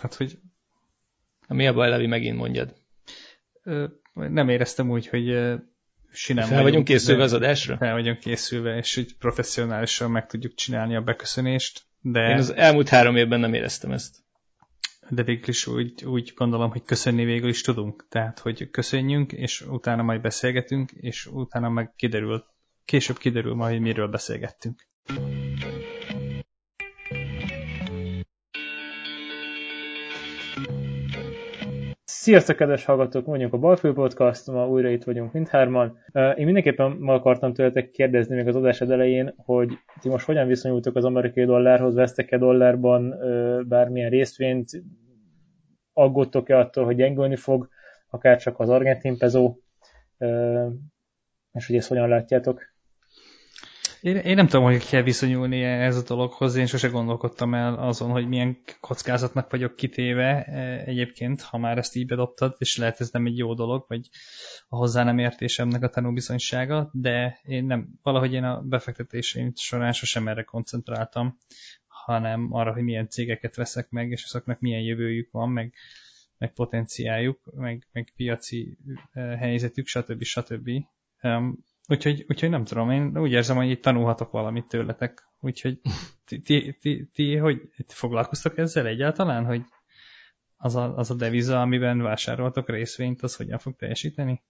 Tehát, hogy... Mi a baj, Levi, megint mondjad? Nem éreztem úgy, hogy sinem Fel vagyunk készülve az adásra? Fel vagyunk készülve, és úgy professzionálisan meg tudjuk csinálni a beköszönést. De... Én az elmúlt három évben nem éreztem ezt. De végül is úgy, úgy gondolom, hogy köszönni végül is tudunk. Tehát, hogy köszönjünk, és utána majd beszélgetünk, és utána meg kiderül, később kiderül majd, hogy miről beszélgettünk. Sziasztok, kedves hallgatók! Mondjuk a Balfő Podcast, ma újra itt vagyunk mindhárman. Én mindenképpen ma akartam tőletek kérdezni még az adás elején, hogy ti most hogyan viszonyultok az amerikai dollárhoz, vesztek-e dollárban bármilyen részvényt, aggódtok-e attól, hogy gyengülni fog, akár csak az argentin pezó, és hogy ezt hogyan látjátok? Én, én nem tudom, hogy kell viszonyulni ez a dologhoz, én sose gondolkodtam el azon, hogy milyen kockázatnak vagyok kitéve e, egyébként, ha már ezt így bedobtad, és lehet ez nem egy jó dolog, vagy a hozzá nem értésemnek a tanúbizonysága, de én nem, valahogy én a befektetéseim során sosem erre koncentráltam, hanem arra, hogy milyen cégeket veszek meg, és azoknak milyen jövőjük van, meg, meg potenciáljuk, meg, meg piaci e, helyzetük, stb. stb. Úgyhogy, úgyhogy nem tudom, én úgy érzem, hogy itt tanulhatok valamit tőletek. Úgyhogy ti, ti, ti, ti hogy ti foglalkoztok ezzel egyáltalán, hogy az a, az a deviza, amiben vásároltok részvényt, az hogyan fog teljesíteni?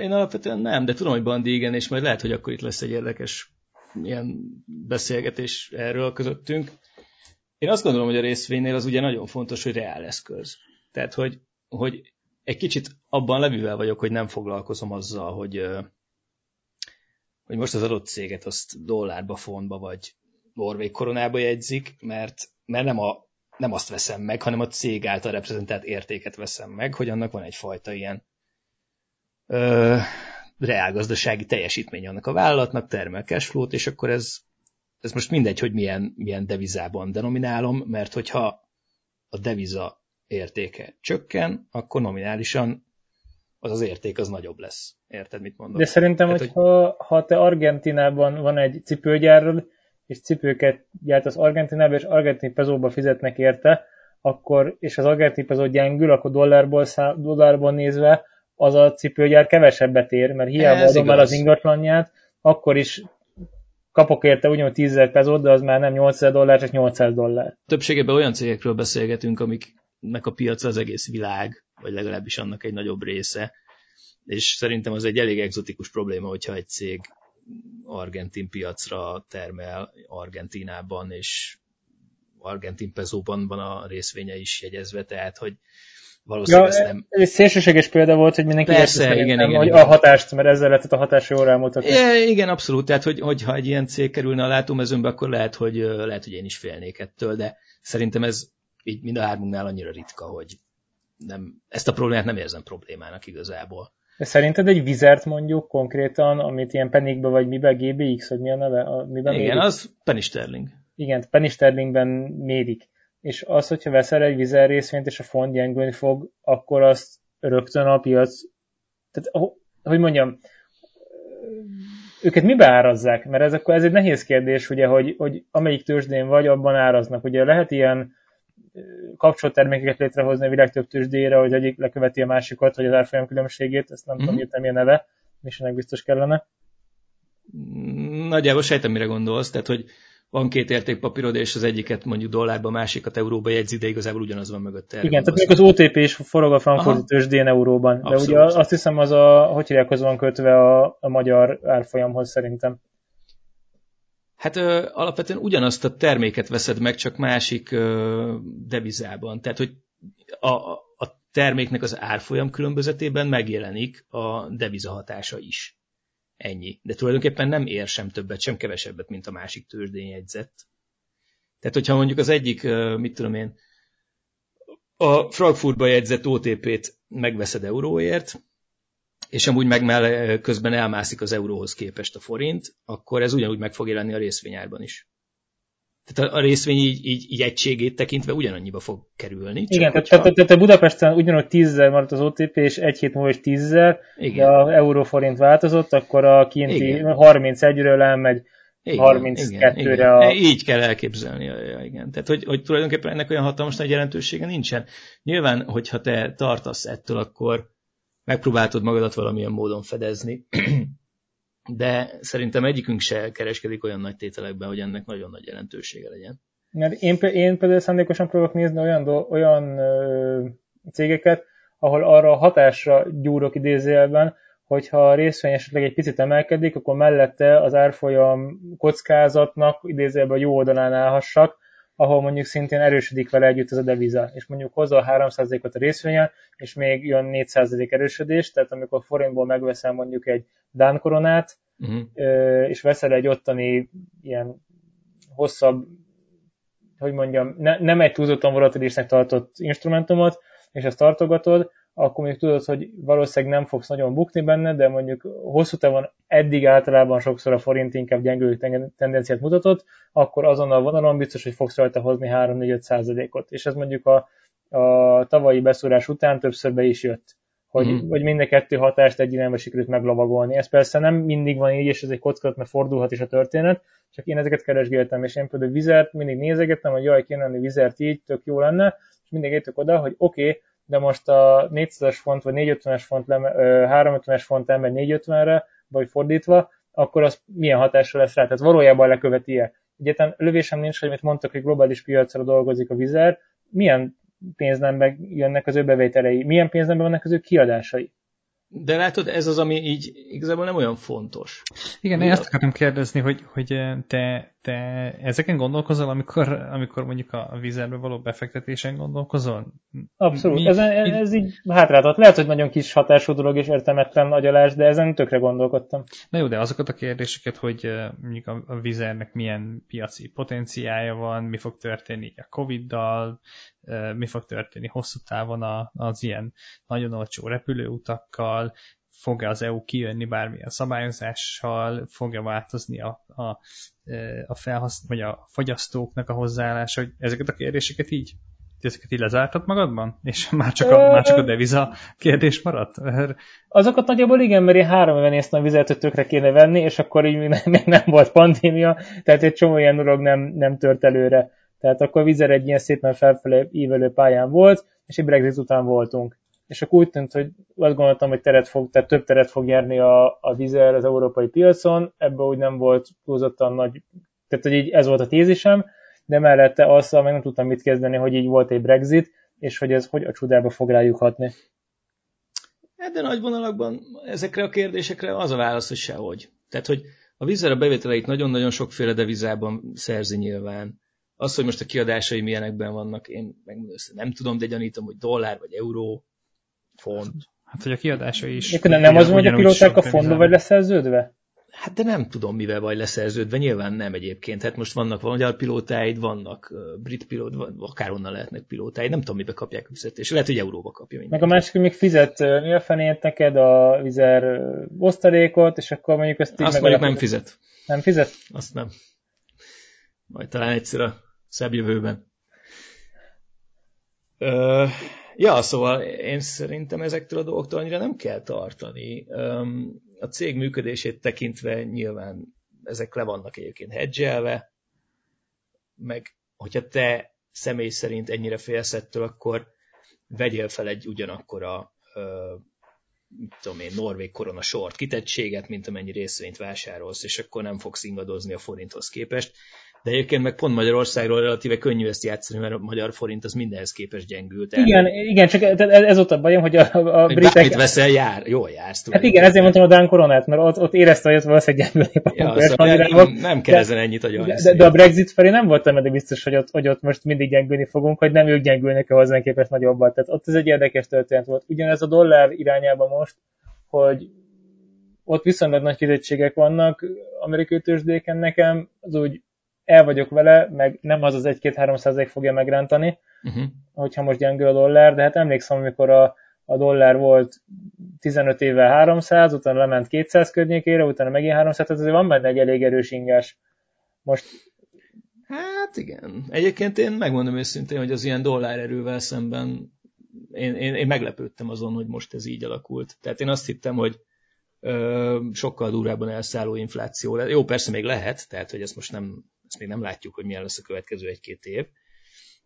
Én alapvetően nem, de tudom, hogy Bandi igen, és majd lehet, hogy akkor itt lesz egy érdekes ilyen beszélgetés erről közöttünk. Én azt gondolom, hogy a részvénynél az ugye nagyon fontos, hogy reál eszköz. Tehát, hogy, hogy egy kicsit abban levűvel vagyok, hogy nem foglalkozom azzal, hogy hogy most az adott céget azt dollárba, fontba vagy norvég koronába jegyzik, mert, mert nem, a, nem azt veszem meg, hanem a cég által reprezentált értéket veszem meg, hogy annak van egyfajta ilyen ö, reálgazdasági teljesítmény annak a vállalatnak, termel cashflow és akkor ez, ez most mindegy, hogy milyen, milyen devizában denominálom, mert hogyha a deviza értéke csökken, akkor nominálisan az az érték az nagyobb lesz. Érted, mit mondok? De szerintem, Tehát, hogyha hogy... ha te Argentinában van egy cipőgyárod, és cipőket gyárt az Argentinában, és argentin pezóba fizetnek érte, akkor, és az argentin pezó gyengül, akkor dollárból, szá, dollárból nézve az a cipőgyár kevesebbet ér, mert hiába Ez adom igaz. el az ingatlanját, akkor is kapok érte ugyanúgy 10 pezót, de az már nem 800 dollár, csak 800 dollár. Többségében olyan cégekről beszélgetünk, amiknek a piaca az egész világ, vagy legalábbis annak egy nagyobb része. És szerintem az egy elég egzotikus probléma, hogyha egy cég argentin piacra termel Argentinában, és argentin pezóban van a részvénye is jegyezve, tehát hogy valószínűleg ja, ezt nem... Ez szélsőséges példa volt, hogy mindenki Persze, igen, igen, hogy igen. a hatást, mert ezzel lehetett a hatás jól rámutatni. Ja, igen, abszolút, tehát hogy, hogyha egy ilyen cég kerülne a látómezőnbe, akkor lehet hogy, lehet, hogy én is félnék ettől, de szerintem ez így mind a hármunknál annyira ritka, hogy nem, ezt a problémát nem érzem problémának igazából. De szerinted egy vizert mondjuk konkrétan, amit ilyen penikbe vagy mibe, GBX, vagy mi a neve? A, miben Igen, mérik? az penny sterling. Igen, penny sterlingben mérik. És az, hogyha veszel egy vizer részvényt, és a font gyengülni fog, akkor azt rögtön a piac, tehát, hogy mondjam, őket mibe árazzák? Mert ez, akkor, ez egy nehéz kérdés, ugye, hogy, hogy amelyik tőzsdén vagy, abban áraznak. Ugye lehet ilyen kapcsolattermékeket létrehozni a világ több tőzsdére, hogy egyik leköveti a másikat, vagy az árfolyam különbségét, ezt nem mm-hmm. tudom, hogy milyen neve, és ennek biztos kellene. Nagyjából sejtem, mire gondolsz, tehát, hogy van két értékpapírod, és az egyiket mondjuk dollárba, a másikat euróba jegyzi, de igazából ugyanaz van mögötte. Igen, tehát még az OTP is forog a frankfurti tőzsdén euróban, de Abszolút. ugye azt hiszem az a, hogy hívják, az van kötve a, a magyar árfolyamhoz szerintem. Hát ö, alapvetően ugyanazt a terméket veszed meg, csak másik ö, devizában. Tehát, hogy a, a terméknek az árfolyam különbözetében megjelenik a deviza hatása is. Ennyi. De tulajdonképpen nem ér sem többet, sem kevesebbet, mint a másik tőzsdén jegyzett. Tehát, hogyha mondjuk az egyik, mit tudom én, a Frankfurtba jegyzett OTP-t megveszed euróért, és amúgy meg mell- közben elmászik az euróhoz képest a forint, akkor ez ugyanúgy meg fog jelenni a részvényárban is. Tehát a, részvény így, így, így egységét tekintve ugyanannyiba fog kerülni. Igen, tehát, hogyha... tehát, tehát Budapesten ugyanúgy 10 maradt az OTP, és egy hét múlva is 10 de a euróforint változott, akkor a kinti Igen. 31-ről elmegy igen, 32-re igen, a... Így kell elképzelni, ja, igen. Tehát, hogy, hogy tulajdonképpen ennek olyan hatalmas nagy jelentősége nincsen. Nyilván, hogyha te tartasz ettől, akkor megpróbáltod magadat valamilyen módon fedezni, de szerintem egyikünk se kereskedik olyan nagy tételekben, hogy ennek nagyon nagy jelentősége legyen. Mert én, én például szándékosan próbálok nézni olyan, olyan ö, cégeket, ahol arra a hatásra gyúrok idézőjelben, hogyha a részvény esetleg egy picit emelkedik, akkor mellette az árfolyam kockázatnak idézőjelben jó oldalán állhassak, ahol mondjuk szintén erősödik vele együtt ez a deviza, és mondjuk hozza a 3%-ot a részvényen, és még jön 4% erősödés, tehát amikor forintból megveszel mondjuk egy Dán koronát, uh-huh. és veszel egy ottani ilyen hosszabb, hogy mondjam, ne, nem egy túlzottan volatilisnek tartott instrumentumot, és ezt tartogatod, akkor mondjuk tudod, hogy valószínűleg nem fogsz nagyon bukni benne, de mondjuk hosszú távon eddig általában sokszor a forint inkább gyengülő tendenciát mutatott, akkor azon a vonalon biztos, hogy fogsz rajta hozni 3-4-5 százalékot. És ez mondjuk a, a tavalyi beszúrás után többször be is jött, hogy, mm. hogy mind a kettő hatást egy irányba sikerült meglovagolni. Ez persze nem mindig van így, és ez egy kockázat, mert fordulhat is a történet, csak én ezeket keresgéltem, és én például vizert mindig nézegettem, hogy jaj, kéne lenni vizert így, tök jó lenne, és mindig értük oda, hogy oké, okay, de most a 400-es font vagy 450-es font, 350-es font elmegy 450-re, vagy fordítva, akkor az milyen hatással lesz rá. Tehát valójában leköveti-e. Egyetlen lövésem nincs, hogy mit mondtak, hogy globális piacra dolgozik a vizer, milyen pénznembe jönnek az ő bevételei, milyen pénznembe vannak az ő kiadásai. De látod, ez az, ami így igazából nem olyan fontos. Igen, én ezt akartam kérdezni, hogy, hogy te, te ezeken gondolkozol, amikor, amikor mondjuk a vízerbe való befektetésen gondolkozol? Abszolút, Mi, ez, ez így hátráltat. Lehet, hogy nagyon kis hatású dolog és értelmetlen agyalás, de ezen tökre gondolkodtam. Na jó, de azokat a kérdéseket, hogy mondjuk a vízernek milyen piaci potenciája van, mi fog történni a Covid-dal, mi fog történni hosszú távon az ilyen nagyon olcsó repülőutakkal, fog-e az EU kijönni bármilyen szabályozással, fog-e változni a, a, a felhasználó, vagy a fogyasztóknak a hozzáállása, hogy ezeket a kérdéseket így ezeket így lezártad magadban? És már csak a, már csak a deviza kérdés maradt? Azokat nagyjából igen, mert én három éve néztem a vizet, tökre kéne venni, és akkor így még nem, még nem volt pandémia, tehát egy csomó ilyen dolog nem, nem tört előre. Tehát akkor Vizer egy ilyen szépen felfelé ívelő pályán volt, és egy Brexit után voltunk. És akkor úgy tűnt, hogy azt gondoltam, hogy teret fog, tehát több teret fog nyerni a, a Vizer az európai piacon, ebből úgy nem volt túlzottan nagy, tehát hogy így ez volt a tézisem, de mellette azzal meg nem tudtam mit kezdeni, hogy így volt egy Brexit, és hogy ez hogy a csodába fog rájuk hatni. Hát de nagy vonalakban ezekre a kérdésekre az a válasz, hogy sehogy. Tehát, hogy a Vizer a bevételeit nagyon-nagyon sokféle devizában szerzi nyilván. Az, hogy most a kiadásai milyenekben vannak, én megmondom, nem tudom, de gyanítom, hogy dollár vagy euró, font. Hát, hogy a kiadásai is. De nem az, hogy a pilóták a fontba vagy leszerződve? Hát de nem tudom, mivel vagy leszerződve, nyilván nem egyébként. Hát most vannak magyar pilótáid, vannak brit pilót, akárhonnan lehetnek pilótáid, nem tudom, mibe kapják a fizetést. Lehet, hogy euróba kapja mindenki. Meg a másik, még fizet mi a fenét neked a vizer osztalékot, és akkor mondjuk ezt így Azt mondjuk nem fizet. Nem fizet? Azt nem. Majd talán egyszer a szebb jövőben. Ö, ja, szóval én szerintem ezektől a dolgoktól annyira nem kell tartani. A cég működését tekintve nyilván ezek le vannak egyébként hedgelve, meg hogyha te személy szerint ennyire félsz ettől, akkor vegyél fel egy ugyanakkor a tudom én, norvég korona sort kitettséget, mint amennyi részvényt vásárolsz, és akkor nem fogsz ingadozni a forinthoz képest de egyébként meg pont Magyarországról relatíve könnyű ezt játszani, mert a magyar forint az mindenhez képest gyengült. Igen, igen, csak ez ott a bajom, hogy a, a britek... Bármit veszel, jár, jól jársz. Hát igen, ezért mondtam a Dán koronát, mert ott, ott érezte, hogy ez valószínűleg gyengülni ja, szóval nem, nem kell ezen ennyit a de, de, de, a Brexit felé nem voltam eddig biztos, hogy ott, hogy ott most mindig gyengülni fogunk, hogy nem ők gyengülnek a hozzánk képest nagyobbat. Tehát ott ez egy érdekes történet volt. Ugyanez a dollár irányába most, hogy ott viszonylag nagy fizetségek vannak amerikai tőzsdéken nekem, az úgy el vagyok vele, meg nem az az 1-2-3 százalék fogja megrántani, uh-huh. hogyha most gyengül a dollár, de hát emlékszem, amikor a, a dollár volt 15 éve 300, utána lement 200 környékére, utána megint 300, tehát azért van benne egy elég erős ingás. Most Hát igen. Egyébként én megmondom őszintén, hogy az ilyen dollár erővel szemben én, én, én meglepődtem azon, hogy most ez így alakult. Tehát én azt hittem, hogy sokkal durvábban elszálló infláció. Jó, persze még lehet, tehát hogy ezt most nem, ezt még nem látjuk, hogy milyen lesz a következő egy-két év,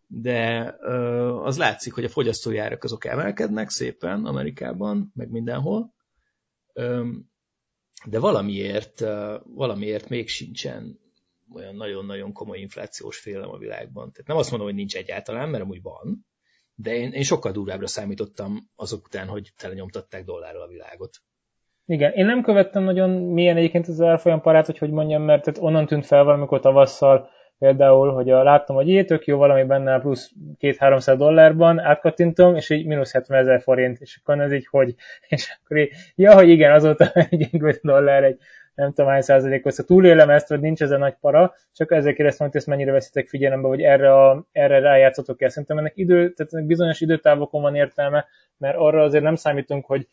de az látszik, hogy a fogyasztói árak azok emelkednek szépen Amerikában, meg mindenhol, de valamiért, valamiért még sincsen olyan nagyon-nagyon komoly inflációs félelem a világban. Tehát nem azt mondom, hogy nincs egyáltalán, mert amúgy van, de én, én sokkal durvábbra számítottam azok után, hogy telenyomtatták dollárral a világot. Igen, én nem követtem nagyon milyen egyébként az árfolyam parát, hogy hogy mondjam, mert tehát onnan tűnt fel valamikor tavasszal, például, hogy a, láttam, hogy így tök jó, valami benne plusz 2-300 dollárban, átkattintom, és így mínusz 70 ezer forint, és akkor ez így hogy, és akkor így, ja, hogy igen, azóta egy dollár egy nem tudom hány százalékos, szóval túlélem ezt, vagy nincs ez a nagy para, csak ezzel kérdeztem, hogy ezt mennyire veszitek figyelembe, hogy erre, a, erre rájátszatok el. Szerintem ennek idő, tehát ennek bizonyos időtávokon van értelme, mert arra azért nem számítunk, hogy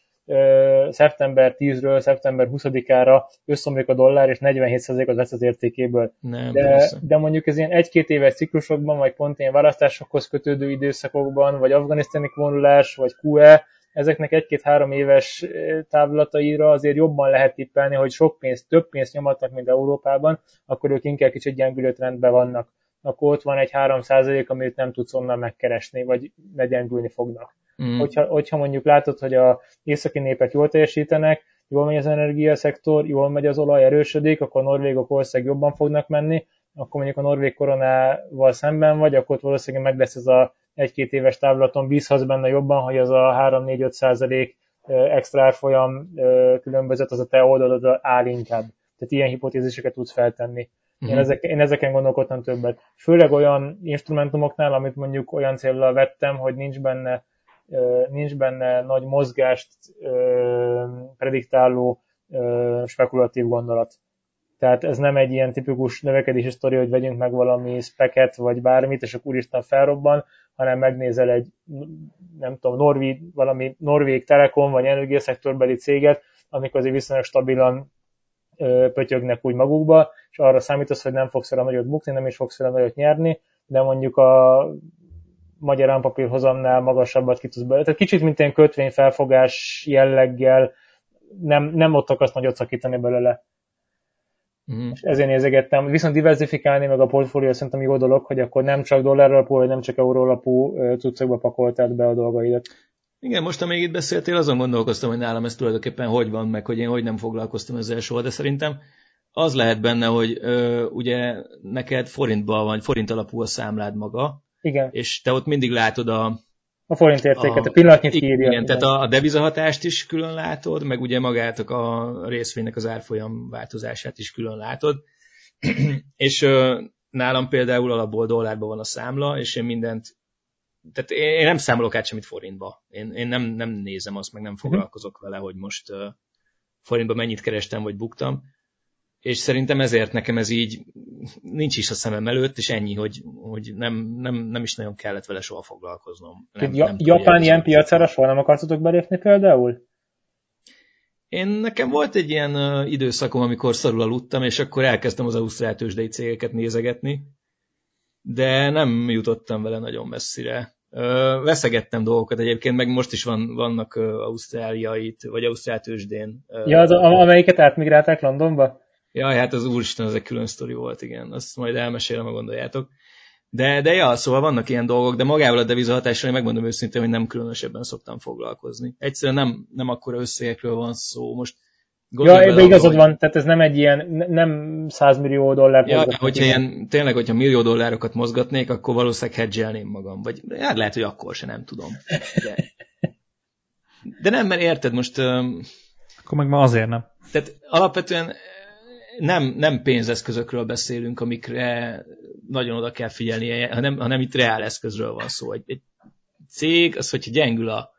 szeptember 10-ről szeptember 20-ára összomlik a dollár, és 47%-ot vesz az értékéből. Nem, de, de mondjuk ez ilyen egy-két éves ciklusokban, vagy pont ilyen választásokhoz kötődő időszakokban, vagy afganisztáni vonulás, vagy QE, ezeknek egy-két-három éves távlataira azért jobban lehet tippelni, hogy sok pénzt, több pénzt nyomatnak, mint Európában, akkor ők inkább kicsit gyengülő trendben vannak. Akkor ott van egy 3% amit nem tudsz onnan megkeresni, vagy legyengülni fognak. Mm. Hogyha, hogyha mondjuk látod, hogy a északi népek jól teljesítenek, jól megy az energiaszektor, jól megy az olaj, erősödik, akkor a norvégok valószínűleg jobban fognak menni, akkor mondjuk a norvég koronával szemben vagy, akkor ott valószínűleg meg lesz ez a egy-két éves távlaton bízhatsz benne jobban, hogy az a 3-4-5 százalék extra árfolyam különbözet az a te oldalodra áll inkább. Tehát ilyen hipotéziseket tudsz feltenni. Én, uh-huh. ezek, én ezeken gondolkodtam többet. Főleg olyan instrumentumoknál, amit mondjuk olyan célra vettem, hogy nincs benne, nincs benne nagy mozgást prediktáló spekulatív gondolat. Tehát ez nem egy ilyen tipikus növekedési sztori, hogy vegyünk meg valami speket, vagy bármit, és akkor úristen felrobban, hanem megnézel egy, nem tudom, Norvég, valami Norvég Telekom, vagy energiaszektorbeli céget, amik azért viszonylag stabilan ö, pötyögnek úgy magukba, és arra számítasz, hogy nem fogsz vele nagyot bukni, nem is fogsz vele nagyot nyerni, de mondjuk a magyar állampapírhozamnál magasabbat ki tudsz belőle. Tehát kicsit, mint ilyen kötvényfelfogás jelleggel nem, nem ott akarsz nagyot szakítani belőle. Mm. És ezért nézegettem. Viszont diversifikálni meg a portfólió szerintem jó dolog, hogy akkor nem csak dollár alapú, vagy nem csak euró alapú cuccokba pakoltad be a dolgaidat. Igen, most amíg itt beszéltél, azon gondolkoztam, hogy nálam ez tulajdonképpen hogy van, meg hogy én hogy nem foglalkoztam ezzel soha, de szerintem az lehet benne, hogy ö, ugye neked forintban vagy forint alapú a számlád maga, Igen. és te ott mindig látod a, a forint értéket, a, a pillanatnyi írja. Igen, tehát a, a devizahatást is külön látod, meg ugye magátok a részvénynek az árfolyam változását is külön látod. és ö, nálam például alapból dollárban van a számla, és én mindent, tehát én nem számolok át semmit forintba. Én, én nem, nem nézem azt, meg nem foglalkozok vele, hogy most uh, forintba mennyit kerestem, vagy buktam és szerintem ezért nekem ez így nincs is a szemem előtt, és ennyi, hogy, hogy nem, nem, nem is nagyon kellett vele soha foglalkoznom. Nem, ja, nem Japán ilyen piacára soha nem akartatok belépni például? Én nekem volt egy ilyen uh, időszakom, amikor szarul aludtam, és akkor elkezdtem az ausztrál tőzsdei cégeket nézegetni, de nem jutottam vele nagyon messzire. Uh, veszegettem dolgokat egyébként, meg most is van, vannak uh, ausztráliait, vagy ausztrál tőzsdén. Uh, ja, az, amelyiket átmigrálták Londonba? Jaj, hát az úristen, az egy külön sztori volt, igen. Azt majd elmesélem, ha gondoljátok. De, de ja, szóval vannak ilyen dolgok, de magával a devizahatással én megmondom őszintén, hogy nem különösebben szoktam foglalkozni. Egyszerűen nem, nem akkora összegekről van szó. Most Ja, ebbe igazad hogy... van, tehát ez nem egy ilyen, nem 100 millió dollár. Ja, hogyha ilyen, tényleg, hogyha millió dollárokat mozgatnék, akkor valószínűleg hedgelném magam. Vagy hát lehet, hogy akkor se, nem tudom. De, de nem, mert érted, most... Akkor meg ma azért nem. Tehát alapvetően nem, nem pénzeszközökről beszélünk, amikre nagyon oda kell figyelni, hanem, hanem itt reál eszközről van szó. Egy, egy cég, az, hogyha gyengül a,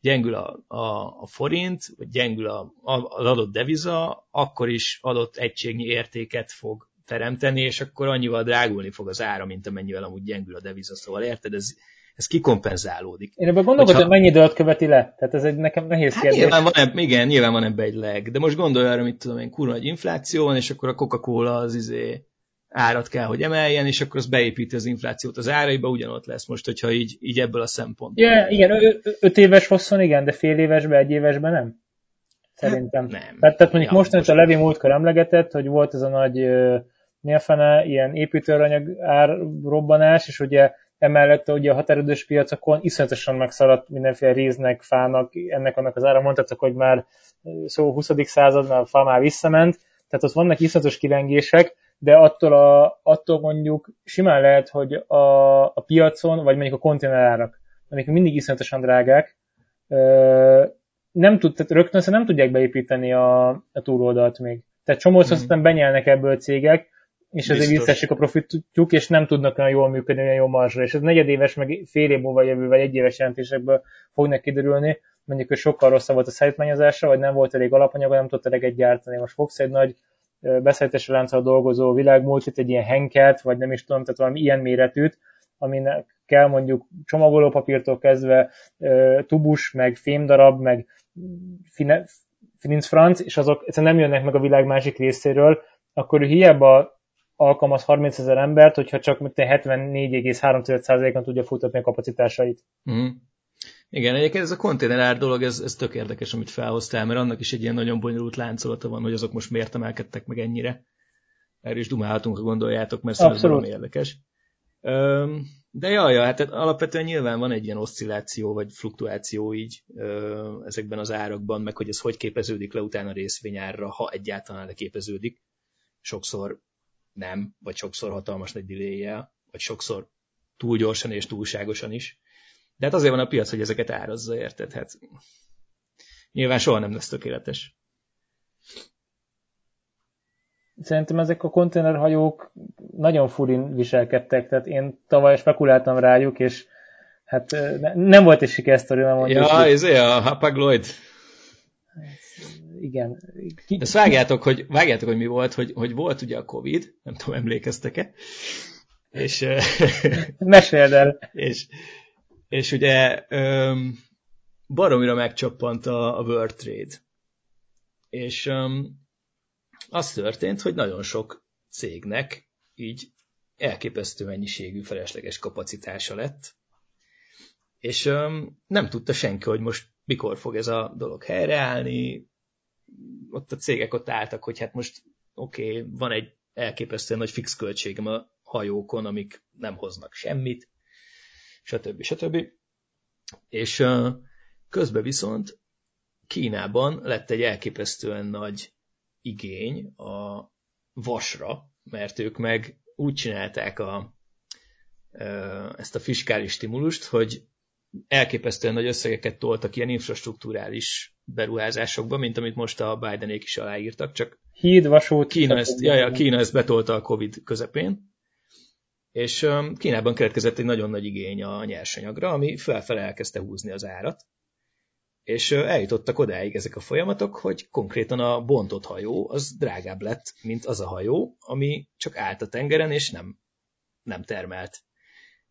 gyengül a, a, a forint, vagy gyengül a, az adott deviza, akkor is adott egységnyi értéket fog teremteni, és akkor annyival drágulni fog az ára, mint amennyivel amúgy gyengül a deviza. Szóval érted, ez, ez kikompenzálódik. Én ebben gondolkodom, hogy mennyi időt követi le? Tehát ez egy nekem nehéz hát kérdés. Nyilván van ebb, igen, nyilván van ebbe egy leg, de most gondolj arra, mit tudom én, kurva nagy infláció van, és akkor a Coca-Cola az izé árat kell, hogy emeljen, és akkor az beépíti az inflációt az áraiba, ugyanott lesz most, hogyha így, így ebből a szempontból. Ja, igen, öt éves hosszon igen, de fél évesben, egy évesben nem? Szerintem. Hát nem. Tehát, tehát mondjuk Ja, most, amit a most- Levi múltkor emlegetett, hogy volt ez a nagy mi a fene, ilyen építőanyag árrobbanás, és ugye emellett ugye a határidős piacokon iszonyatosan megszaladt mindenféle réznek, fának, ennek annak az ára, mondhatok, hogy már szó 20. századnál a fa már visszament, tehát ott vannak iszonyatos kilengések, de attól, a, attól mondjuk simán lehet, hogy a, a piacon, vagy mondjuk a konténerárak, amik mindig iszonyatosan drágák, nem tud, tehát rögtön nem tudják beépíteni a, a túloldalt még. Tehát csomószor mm. benyelnek ebből cégek, és ezért Biztos. visszaesik a profitjuk, és nem tudnak olyan jól működni, olyan jó marzsra. És ez negyedéves, meg fél év múlva jövő, vagy egy éves jelentésekből fognak kiderülni, mondjuk, hogy sokkal rosszabb volt a szállítmányozása, vagy nem volt elég alapanyaga, nem tudta eleget gyártani. Most fogsz egy nagy beszállítási lánccal dolgozó világmultit, egy ilyen henkelt, vagy nem is tudom, tehát valami ilyen méretűt, aminek kell mondjuk csomagolópapírtól kezdve tubus, meg fémdarab, meg fine, franc, és azok egyszerűen nem jönnek meg a világ másik részéről, akkor hiába alkalmaz 30 ezer embert, hogyha csak mint 74,3%-on tudja futatni a kapacitásait. Mhm. Igen, egyébként ez a konténerár dolog, ez, ez tök érdekes, amit felhoztál, mert annak is egy ilyen nagyon bonyolult láncolata van, hogy azok most miért emelkedtek meg ennyire. Erről is dumálhatunk, ha gondoljátok, mert szerintem Abszolút. valami érdekes. Öm, de jaj, ja, hát alapvetően nyilván van egy ilyen oszcilláció, vagy fluktuáció így ö, ezekben az árakban, meg hogy ez hogy képeződik le utána részvényárra, ha egyáltalán leképeződik. Sokszor nem, vagy sokszor hatalmas nagy delay vagy sokszor túl gyorsan és túlságosan is. De hát azért van a piac, hogy ezeket árazza, érted? Hát nyilván soha nem lesz tökéletes. Szerintem ezek a konténerhajók nagyon furin viselkedtek, tehát én tavaly spekuláltam rájuk, és hát ne- nem volt egy sikersztori, nem mondjuk. Ja, ez a Hapag-Lloyd. Igen. Ki, ezt vágjátok, hogy, vágjátok, hogy mi volt, hogy, hogy volt ugye a Covid, nem tudom, emlékeztek-e, és, meséld el. és, és ugye öm, baromira megcsappant a, a World Trade. És öm, az történt, hogy nagyon sok cégnek így elképesztő mennyiségű felesleges kapacitása lett, és öm, nem tudta senki, hogy most mikor fog ez a dolog helyreállni, ott a cégek ott álltak, hogy hát most oké, okay, van egy elképesztően nagy fix költségem a hajókon, amik nem hoznak semmit, stb. stb. És közben viszont Kínában lett egy elképesztően nagy igény a vasra, mert ők meg úgy csinálták a, ezt a fiskális stimulust, hogy elképesztően nagy összegeket toltak ilyen infrastruktúrális beruházásokba, mint amit most a Bidenék is aláírtak, csak Híd, vasút. Kína ezt, ja, ja, Kína ezt betolta a Covid közepén, és Kínában keletkezett egy nagyon nagy igény a nyersanyagra, ami felfele elkezdte húzni az árat, és eljutottak odáig ezek a folyamatok, hogy konkrétan a bontott hajó az drágább lett, mint az a hajó, ami csak állt a tengeren, és nem, nem termelt.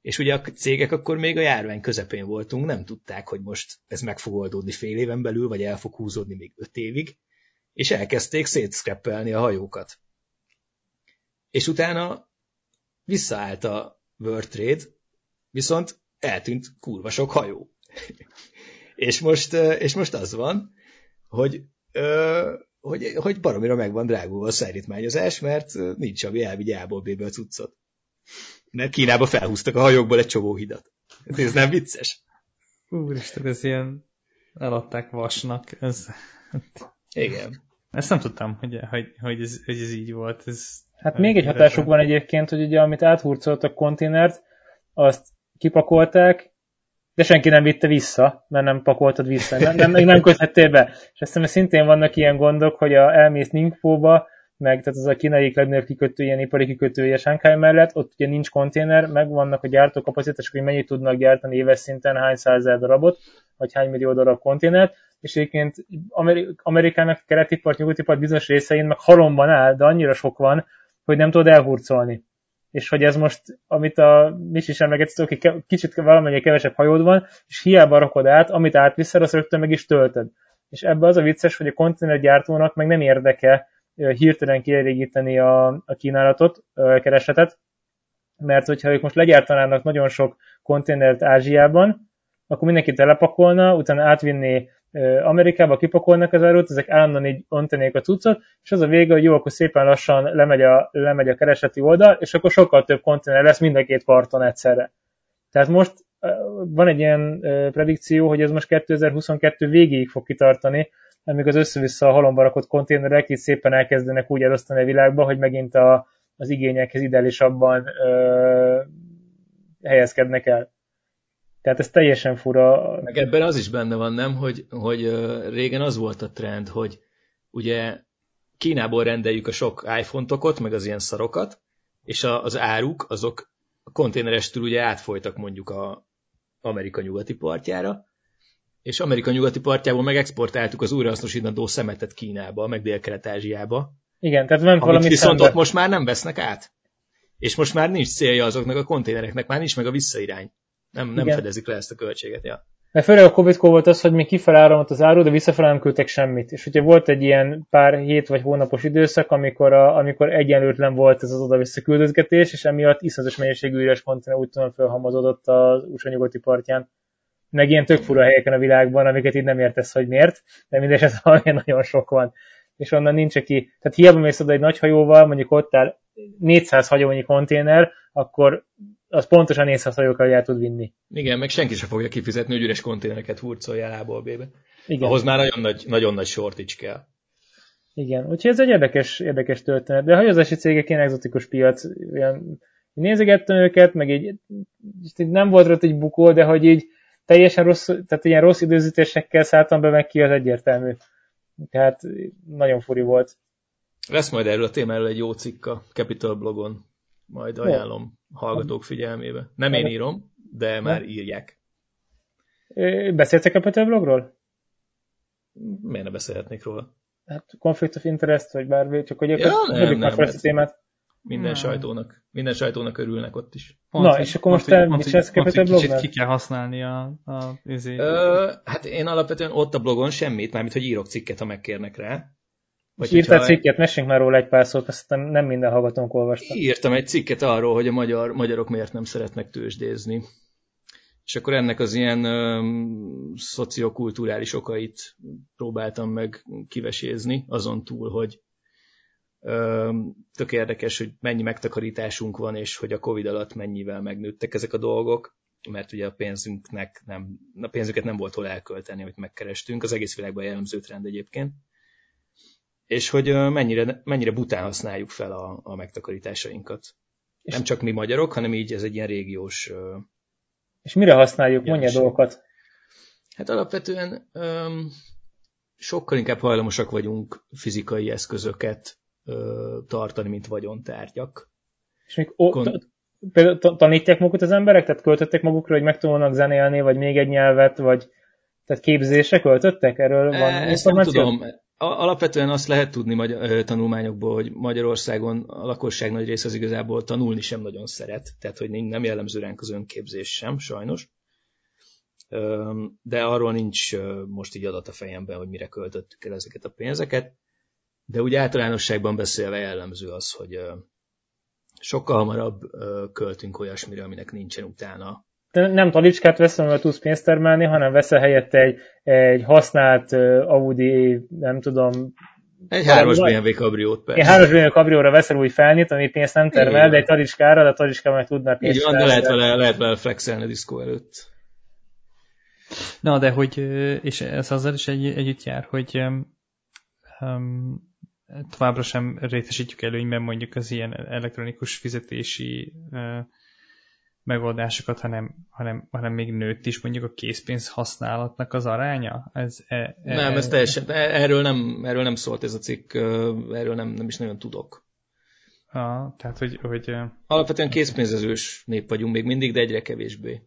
És ugye a cégek akkor még a járvány közepén voltunk, nem tudták, hogy most ez meg fog oldódni fél éven belül, vagy el fog húzódni még öt évig, és elkezdték szétszkreppelni a hajókat. És utána visszaállt a World Trade, viszont eltűnt kurva sok hajó. és, most, és most az van, hogy, hogy, hogy baromira meg van drágulva a szállítmányozás, mert nincs, ami elvigye A-ból B-be cuccot. Mert Kínába felhúztak a hajókból egy csomó hidat. Hát ez nem vicces? Úristen, ez ilyen eladták vasnak. Ez... Igen. Ezt nem tudtam, hogy, hogy, hogy, ez, hogy ez így volt. Ez Hát még egy hatásuk van egyébként, hogy ugye amit áthurcoltak konténert, azt kipakolták, de senki nem vitte vissza, mert nem pakoltad vissza, nem, nem, nem köthettél be. És azt hiszem, szintén vannak ilyen gondok, hogy a elmész Ningpo-ba, meg tehát az a kínai legnagyobb kikötő, ilyen ipari kikötője Shanghai mellett, ott ugye nincs konténer, meg vannak a gyártókapacitások, hogy mennyit tudnak gyártani éves szinten, hány százezer darabot, vagy hány millió darab konténert, és egyébként Amerikának keletipart, nyugatipart bizonyos részein meg halomban áll, de annyira sok van, hogy nem tudod elhurcolni. És hogy ez most, amit a Mis is emlegetett, hogy kicsit valamennyi kevesebb hajód van, és hiába rakod át, amit átviszel, azt rögtön meg is töltöd. És ebbe az a vicces, hogy a konténergyártónak meg nem érdeke hirtelen kielégíteni a, a kínálatot, a keresletet, mert hogyha ők most legyártanának nagyon sok konténert Ázsiában, akkor mindenki telepakolna, utána átvinné Amerikába kipakolnak az árut, ezek állandóan így ontanék a cuccot, és az a vége, hogy jó, akkor szépen lassan lemegy a, lemegy a kereseti oldal, és akkor sokkal több konténer lesz mind a két parton egyszerre. Tehát most van egy ilyen predikció, hogy ez most 2022 végéig fog kitartani, amíg az össze-vissza a halomba rakott konténerek itt szépen elkezdenek úgy elosztani a világba, hogy megint a, az igényekhez ideálisabban ö, helyezkednek el. Tehát ez teljesen fura. Meg ebben az is benne van, nem, hogy, hogy régen az volt a trend, hogy ugye Kínából rendeljük a sok iPhone-tokot, meg az ilyen szarokat, és a, az áruk, azok a konténerestől ugye átfolytak mondjuk a Amerika nyugati partjára, és Amerika nyugati partjából megexportáltuk az újrahasznosítandó szemetet Kínába, meg Dél-Kelet-Ázsiába. Igen, tehát nem valami viszont szembe. ott most már nem vesznek át. És most már nincs célja azoknak a konténereknek, már nincs meg a visszairány. Nem, nem fedezik le ezt a költséget, ja. Mert főleg a covid volt az, hogy még kifelé áramlott az áru, de visszafelé nem küldtek semmit. És ugye volt egy ilyen pár hét vagy hónapos időszak, amikor, a, amikor egyenlőtlen volt ez az oda-vissza küldözgetés, és emiatt iszonyatos mennyiségű üres konténer úgy tudom felhamozódott az USA nyugati partján. Meg ilyen tök fura helyeken a világban, amiket így nem értesz, hogy miért, de mindesetre nagyon sok van. És onnan nincs aki, tehát hiába mész oda egy nagy hajóval, mondjuk ott áll 400 hagyományi konténer, akkor az pontosan 400 hajókkal el tud vinni. Igen, meg senki sem fogja kifizetni, hogy üres konténereket hurcolja A-ból B-be. Igen. Ahhoz már nagyon nagy, nagyon nagy shortage kell. Igen, úgyhogy ez egy érdekes, érdekes történet. De a hajózási cégek ilyen exotikus piac, olyan, nézegettem őket, meg így, így nem volt ott egy bukó, de hogy így teljesen rossz, tehát ilyen rossz időzítésekkel szálltam be meg ki, az egyértelmű. Tehát nagyon furi volt. Lesz majd erről a témáról egy jó cikk a Capital blogon, majd ajánlom hallgatók figyelmébe. Nem én írom, de már írják. Beszéltek a Capital blogról? Miért ne beszélhetnék róla? Hát conflict of interest, vagy bármi, csak hogy ja, nem, nem, nem, témát. Minden hmm. sajtónak, minden sajtónak örülnek ott is. Pont, Na, és akkor most te mit csinálsz a blognál? ki kell használni a, a izé. Ö, hát én alapvetően ott a blogon semmit, mármint, hogy írok cikket, ha megkérnek rá. Vagy írtál hogyha... cikket, mesélj már róla egy pár szót, azt nem minden hallgatónk olvasta. Írtam egy cikket arról, hogy a magyar, magyarok miért nem szeretnek tőzsdézni. És akkor ennek az ilyen ö, szociokulturális okait próbáltam meg kivesézni, azon túl, hogy Tök érdekes, hogy mennyi megtakarításunk van, és hogy a Covid alatt mennyivel megnőttek ezek a dolgok, mert ugye a pénzünknek nem, a pénzüket nem volt hol elkölteni, amit megkerestünk, az egész világban jellemző trend egyébként. És hogy mennyire, mennyire bután használjuk fel a, a megtakarításainkat. És nem csak mi magyarok, hanem így ez egy ilyen régiós... És mire használjuk? Mondja dolgokat. Hát alapvetően um, sokkal inkább hajlamosak vagyunk fizikai eszközöket tartani, mint vagyontárgyak. És még ó, Kon- például tanítják magukat az emberek? Tehát költöttek magukra, hogy megtanulnak zenélni, vagy még egy nyelvet, vagy tehát képzésre költöttek? Erről van e, Ezt nem tudom. Alapvetően azt lehet tudni magyar, tanulmányokból, hogy Magyarországon a lakosság nagy része az igazából tanulni sem nagyon szeret, tehát hogy nem jellemző ránk az önképzés sem, sajnos. De arról nincs most így adat a fejemben, hogy mire költöttük el ezeket a pénzeket. De úgy általánosságban beszélve jellemző az, hogy sokkal hamarabb költünk olyasmire, aminek nincsen utána. De nem talicskát veszem, mert tudsz pénzt termelni, hanem veszel helyette egy, egy használt Audi, nem tudom, egy hármas BMW kabriót persze. Egy hármas BMW kabrióra veszel új felnyit, ami pénzt nem termel, Igen. de egy talicskára, de a talicska meg tudná pénzt Így van, de lehet vele, lehet vele flexelni a diszkó előtt. Na, de hogy, és ez azzal is egy, együtt jár, hogy um, továbbra sem részesítjük előnyben mondjuk az ilyen elektronikus fizetési megoldásokat, hanem, hanem, hanem még nőtt is mondjuk a készpénz használatnak az aránya? Ez, e, e, nem, ez teljesen, erről nem, erről nem szólt ez a cikk, erről nem, nem is nagyon tudok. Ah, tehát, hogy, hogy... Alapvetően készpénzezős nép vagyunk még mindig, de egyre kevésbé.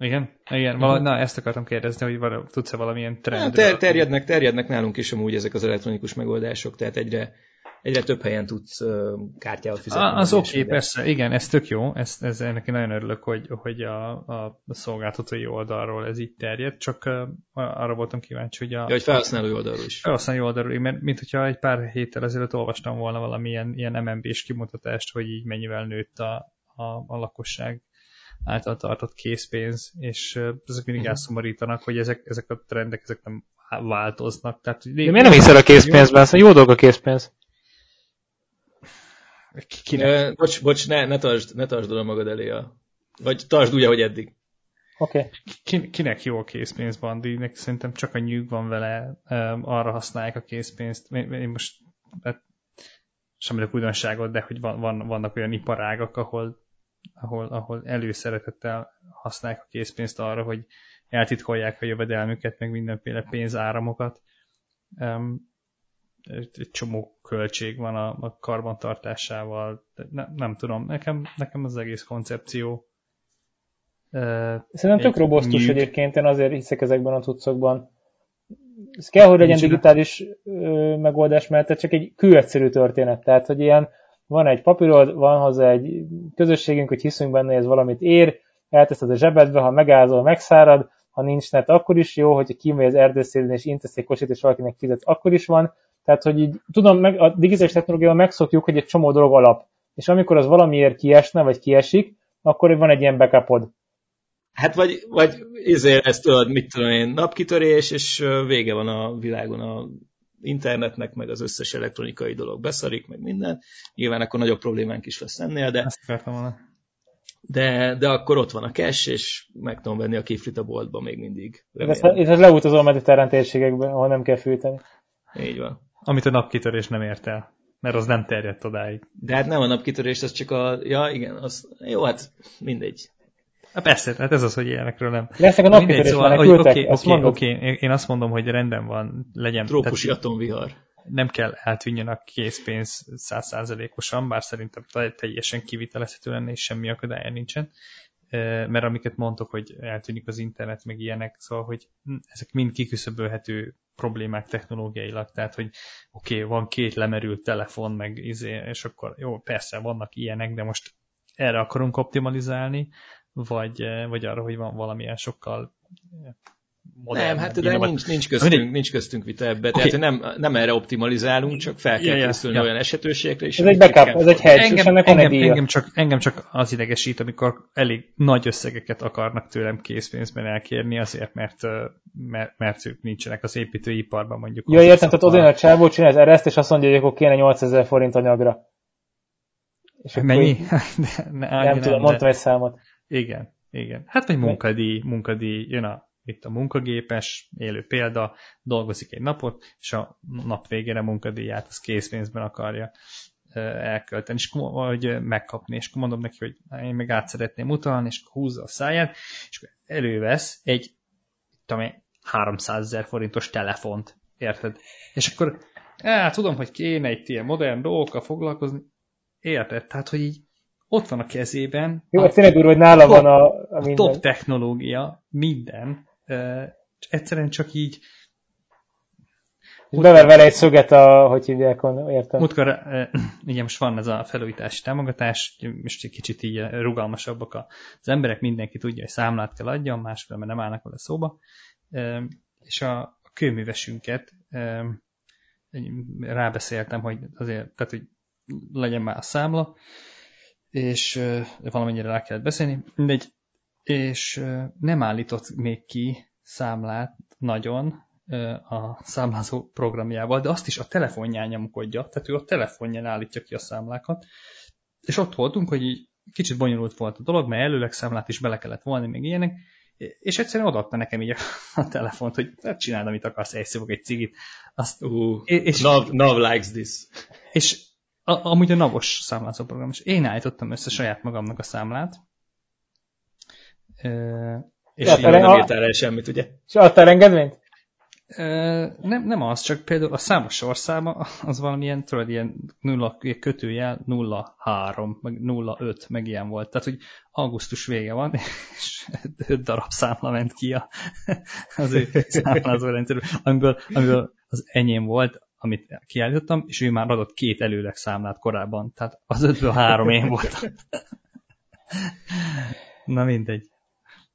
Igen? Igen, vala, na ezt akartam kérdezni, hogy vala, tudsz-e valamilyen trend? ter, terjednek, terjednek nálunk is amúgy ezek az elektronikus megoldások, tehát egyre, egyre több helyen tudsz kártyával fizetni. Az oké, okay, persze, igen, ez tök jó, ez, ez, ennek én nagyon örülök, hogy, hogy a, a szolgáltatói oldalról ez így terjed, csak uh, arra voltam kíváncsi, hogy a... Ja, hogy felhasználói oldalról is. Felhasználói oldalról, mert mint hogyha egy pár héttel ezelőtt olvastam volna valamilyen ilyen MNB-s kimutatást, hogy így mennyivel nőtt a, a, a lakosság által tartott készpénz, és ezek mindig uh-huh. elszomorítanak, hogy ezek, ezek a trendek ezek nem változnak. Tehát, De miért nem hiszel a készpénzben? Szóval jó dolog a készpénz. Kinek? Bocs, bocs, ne, ne tartsd, ne tartsd oda magad elé a... Vagy tartsd úgy, ahogy eddig. Oké. Okay. Kinek jó a készpénz, Bandi? Szerintem csak a nyűg van vele, arra használják a készpénzt. Én most hát, semmi újdonságot, de hogy van, van, vannak olyan iparágak, ahol, ahol, ahol előszeretettel használják a készpénzt arra, hogy eltitkolják a jövedelmüket, meg mindenféle pénzáramokat. Um, egy csomó költség van a, a karbantartásával. Ne, nem tudom, nekem, nekem az egész koncepció Szerintem tök robosztus nyűg. egyébként, én azért hiszek ezekben a cuccokban. Ez kell, hogy legyen digitális ö, megoldás, mert ez csak egy kőegyszerű történet. Tehát, hogy ilyen van egy papírod, van hozzá egy közösségünk, hogy hiszünk benne, hogy ez valamit ér, elteszed a zsebedbe, ha megázol, megszárad, ha nincs net, akkor is jó, hogyha kimegy az erdőszélén és intesz egy kocsit, és valakinek fizet, akkor is van. Tehát, hogy így, tudom, meg, a digitális technológiával megszokjuk, hogy egy csomó dolog alap. És amikor az valamiért kiesne, vagy kiesik, akkor van egy ilyen backupod. Hát vagy, vagy ezért ezt tudod, mit tudom én, napkitörés, és vége van a világon a internetnek, meg az összes elektronikai dolog beszarik, meg minden. Nyilván akkor nagyobb problémánk is lesz ennél, de, de, de akkor ott van a cash, és meg tudom venni a kiflit a boltba még mindig. Ez, ez leutazol a mediterrán térségekben, ahol nem kell fűteni. Így van. Amit a napkitörés nem ért el, mert az nem terjedt odáig. De hát nem a napkitörés, az csak a... Ja, igen, az... Jó, hát mindegy. Hát persze, hát ez az, hogy ilyenekről nem. Lesznek a napkitörés szóval, hogy oké, oké, oké, én azt mondom, hogy rendben van, legyen. Trópusi tehát, atomvihar. Nem kell eltűnjön a készpénz százszázalékosan, bár szerintem teljesen kivitelezhető lenne, és semmi akadálya nincsen. Mert amiket mondtok, hogy eltűnik az internet, meg ilyenek, szóval, hogy hm, ezek mind kiküszöbölhető problémák technológiailag, tehát, hogy oké, okay, van két lemerült telefon, meg izé, és akkor jó, persze vannak ilyenek, de most erre akarunk optimalizálni, vagy, eh, vagy arra, hogy van valamilyen sokkal eh, modern, nem, hát de nincs, nincs, köztünk, nincs köztünk vita ebbe. Okay. Tehát nem, nem erre optimalizálunk, csak fel kell ja, készülni ja. olyan esetőségre is. Ez egy backup, ez egy hedge, engem, és ennek engem, engem, csak, engem csak az idegesít, amikor elég nagy összegeket akarnak tőlem készpénzben elkérni, azért, mert, eh, mert, mert ők nincsenek az építőiparban mondjuk. Ja, értem, tehát oda a csávó csinál ereszt, és azt mondja, hogy akkor kéne 8000 forint anyagra. És Mennyi? ne, nem, nem tudom, de... mondtam egy számot. Igen, igen. Hát vagy munkadíj, munkadíj, jön a, itt a munkagépes, élő példa, dolgozik egy napot, és a nap végére munkadíját az készpénzben akarja elkölteni, és hogy megkapni, és akkor mondom neki, hogy én meg át szeretném utalni, és húzza a száját, és akkor elővesz egy, tudom 300 ezer forintos telefont, érted? És akkor, á, tudom, hogy kéne egy ilyen modern dolgokkal foglalkozni, érted? Tehát, hogy így ott van a kezében. Jó, ez tényleg hogy nála top, van a, a, minden. a top technológia, minden. Uh, egyszerűen csak így Bever vele egy szöget, a, hogy hívják, értem. Múltkor, igen, most van ez a felújítási támogatás, most egy kicsit így rugalmasabbak az emberek, mindenki tudja, hogy számlát kell adjon, máskülönben nem állnak vele szóba. És a, kőművesünket rábeszéltem, hogy azért, tehát, hogy legyen már a számla, és valamennyire rá kellett beszélni, mindegy, és nem állított még ki számlát nagyon a számlázó programjával, de azt is a telefonján nyomkodja, tehát ő a telefonján állítja ki a számlákat, és ott voltunk, hogy így kicsit bonyolult volt a dolog, mert előleg számlát is bele kellett volni, még ilyenek, és egyszerűen odaadta nekem így a, a telefont, hogy hát csináld, amit akarsz, elszívok egy cigit. Azt, uh, és, Nav, Nav likes this. És a, amúgy a navos számlázó program, és én állítottam össze saját magamnak a számlát. E, és ja, nem írtál el semmit, ugye? És adtál engedményt? Nem, nem az, csak például a számos sorszáma az valamilyen, tudod, ilyen nulla kötőjel 03, meg 05, meg ilyen volt. Tehát, hogy augusztus vége van, és 5 darab számla ment ki a, az ő számlázó rendszerű, amiből, amiből az enyém volt, amit kiállítottam, és ő már adott két előleg számlát korábban, tehát az ötből három én voltam. Na mindegy.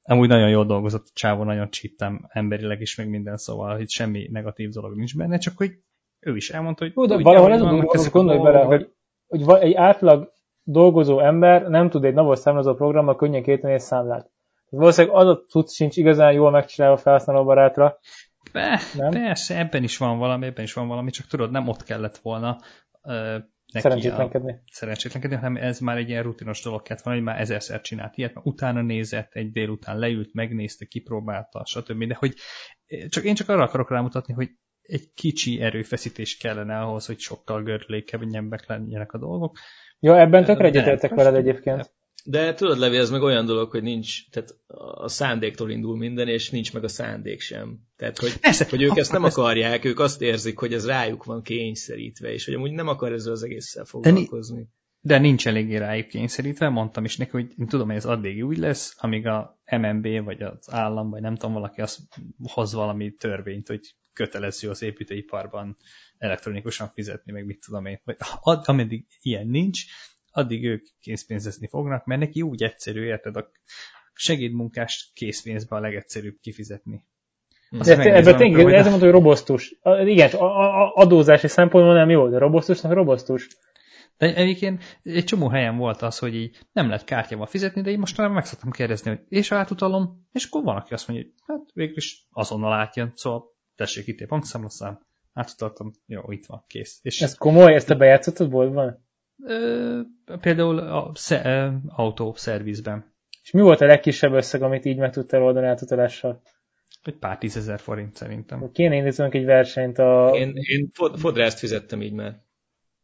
Amúgy nagyon jól dolgozott a csávó, nagyon csíptem emberileg is, meg minden, szóval itt semmi negatív dolog nincs benne, csak hogy ő is elmondta, hogy... Jó, de valahol ez a gondolj bele, hogy, hogy egy átlag dolgozó ember nem tud egy napos számlázó programmal könnyen kéteni egy számlát. Valószínűleg az a tud sincs igazán jól megcsinálva felhasználóbarátra. Be, nem? Persze, ebben is van valami, ebben is van valami, csak tudod, nem ott kellett volna uh, neki szerencsétlenkedni. A, szerencsétlenkedni, hanem ez már egy ilyen rutinos dolog kellett volna, hogy már ezerszer csinált ilyet, mert utána nézett, egy délután leült, megnézte, kipróbálta, stb. De hogy csak én csak arra akarok rámutatni, hogy egy kicsi erőfeszítés kellene ahhoz, hogy sokkal görülékenyebbek legyenek a dolgok. Ja, ebben tökre egyetértek veled egyébként. De tudod, Levi, ez meg olyan dolog, hogy nincs, tehát a szándéktól indul minden, és nincs meg a szándék sem. Tehát, hogy, Esze, hogy ők ezt nem akarják, ők azt érzik, hogy ez rájuk van kényszerítve, és hogy amúgy nem akar ezzel az egésszel foglalkozni. De nincs eléggé rájuk kényszerítve, mondtam is neki, hogy én tudom, hogy ez addig úgy lesz, amíg a MNB, vagy az állam, vagy nem tudom, valaki az hoz valami törvényt, hogy kötelező az építőiparban elektronikusan fizetni, meg mit tudom én. Vagy ameddig ilyen nincs, addig ők készpénzezni fognak, mert neki úgy egyszerű, érted, a segédmunkást készpénzbe a legegyszerűbb kifizetni. Ebben tényleg, ez mondta, hogy robosztus. Igen, adózási szempontból nem jó, de robosztusnak robosztus. De egyébként egy csomó helyen volt az, hogy így nem lehet kártyával fizetni, de én most már meg szoktam kérdezni, hogy és átutalom, és akkor van, aki azt mondja, hogy hát végül is azonnal átjön, szóval tessék itt egy bankszámlaszám, átutaltam, jó, itt van, kész. És ez komoly, ezt a bejátszottad boltban? Ö, például a sze, autó szervizben. És mi volt a legkisebb összeg, amit így meg tudtál oldani átutalással? Egy pár tízezer forint szerintem. Kéne indítanunk egy versenyt a... Én, én fodrászt fizettem így már.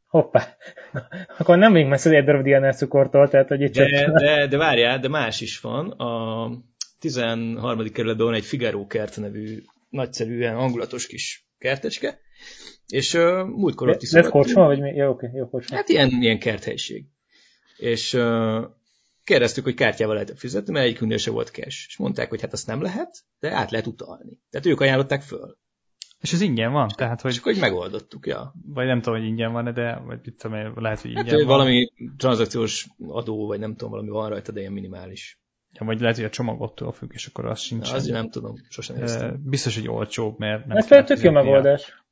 Hoppá. Akkor nem még messze egy darab diánál cukortól, tehát hogy itt de, csak... de, de várjál, de más is van. A 13. kerületben van egy Figaro kert nevű nagyszerűen hangulatos kis kertecske, és uh, múltkor ott is... Ez kocsma, vagy mi? Jó, oké, jó kocsma. Hát ilyen, ilyen kerthelyiség. És uh, kérdeztük, hogy kártyával lehet fizetni, mert egyikünknél se volt cash. És mondták, hogy hát azt nem lehet, de át lehet utalni. Tehát ők ajánlották föl. És ez ingyen van? Tehát, hogy... És akkor hogy megoldottuk, ja. Vagy nem tudom, hogy ingyen van de vagy mit tudom, lehet, hogy hát, ingyen hát, van. valami tranzakciós adó, vagy nem tudom, valami van rajta, de ilyen minimális. Ja, vagy lehet, hogy a csomagottól függ, és akkor az sincs. Ja, azért nem tudom, sosem néztem. Biztos, hogy olcsóbb, mert nem Ez lehet tök jó megoldás.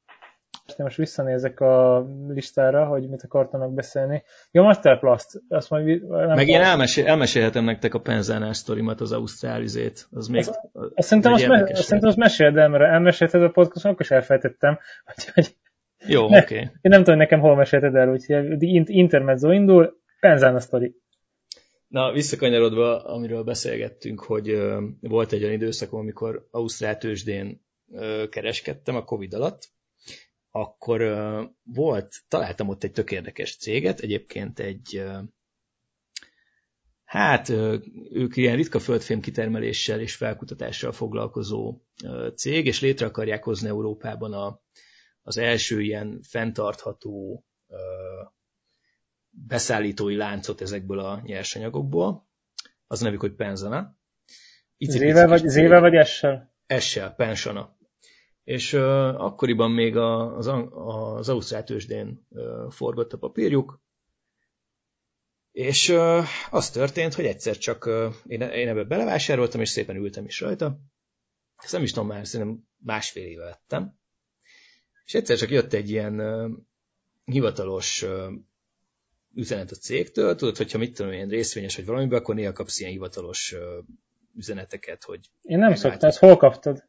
Én most visszanézek a listára, hogy mit akartanak beszélni. Jó, Masterplast. Azt majd nem Meg én elmesél, elmesélhetem nektek a penzánás sztorimat, az ausztrálizét. Az még, az, azt szerintem azt, me, azt szerintem azt meséld el, mert elmesélted a podcaston, akkor is elfelejtettem. Hogy, hogy Jó, oké. Okay. Én nem tudom, nekem hol mesélted el, úgyhogy intermezzo indul, penzána sztori. Na, visszakanyarodva, amiről beszélgettünk, hogy uh, volt egy olyan időszakom, amikor Ausztrál tőzsdén uh, kereskedtem a Covid alatt, akkor volt, találtam ott egy tök érdekes céget, egyébként egy, hát ők ilyen ritka földfém kitermeléssel és felkutatással foglalkozó cég, és létre akarják hozni Európában a, az első ilyen fenntartható beszállítói láncot ezekből a nyersanyagokból. Az nevük, hogy Penzana. Zével vagy, zével vagy essel? Essel, Pensana. És uh, akkoriban még a, az, az Ausztrál tőzsdén uh, forgott a papírjuk, és uh, az történt, hogy egyszer csak uh, én, én ebbe belevásároltam, és szépen ültem is rajta. Ezt nem is tudom már, szerintem másfél éve vettem. És egyszer csak jött egy ilyen uh, hivatalos uh, üzenet a cégtől, tudod, hogyha mit tudom, ilyen részvényes vagy valamiben, akkor néha kapsz ilyen hivatalos uh, üzeneteket, hogy... Én nem szoktam, ezt hol kaptad?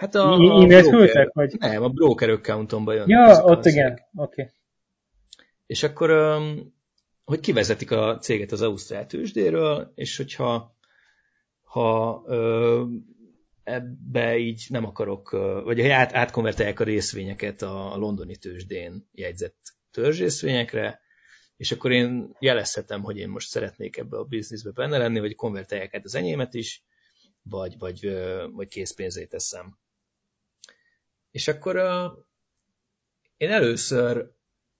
Hát a, a küldtek, vagy? Nem, a broker accountomba jön. Ja, ott igen, oké. Okay. És akkor, hogy kivezetik a céget az Ausztrál tőzsdéről, és hogyha ha ebbe így nem akarok, vagy ha át, átkonvertálják a részvényeket a londoni tőzsdén jegyzett törzsrészvényekre, és akkor én jelezhetem, hogy én most szeretnék ebbe a bizniszbe benne lenni, vagy konvertálják át az enyémet is, vagy, vagy, vagy készpénzét teszem. És akkor uh, én először,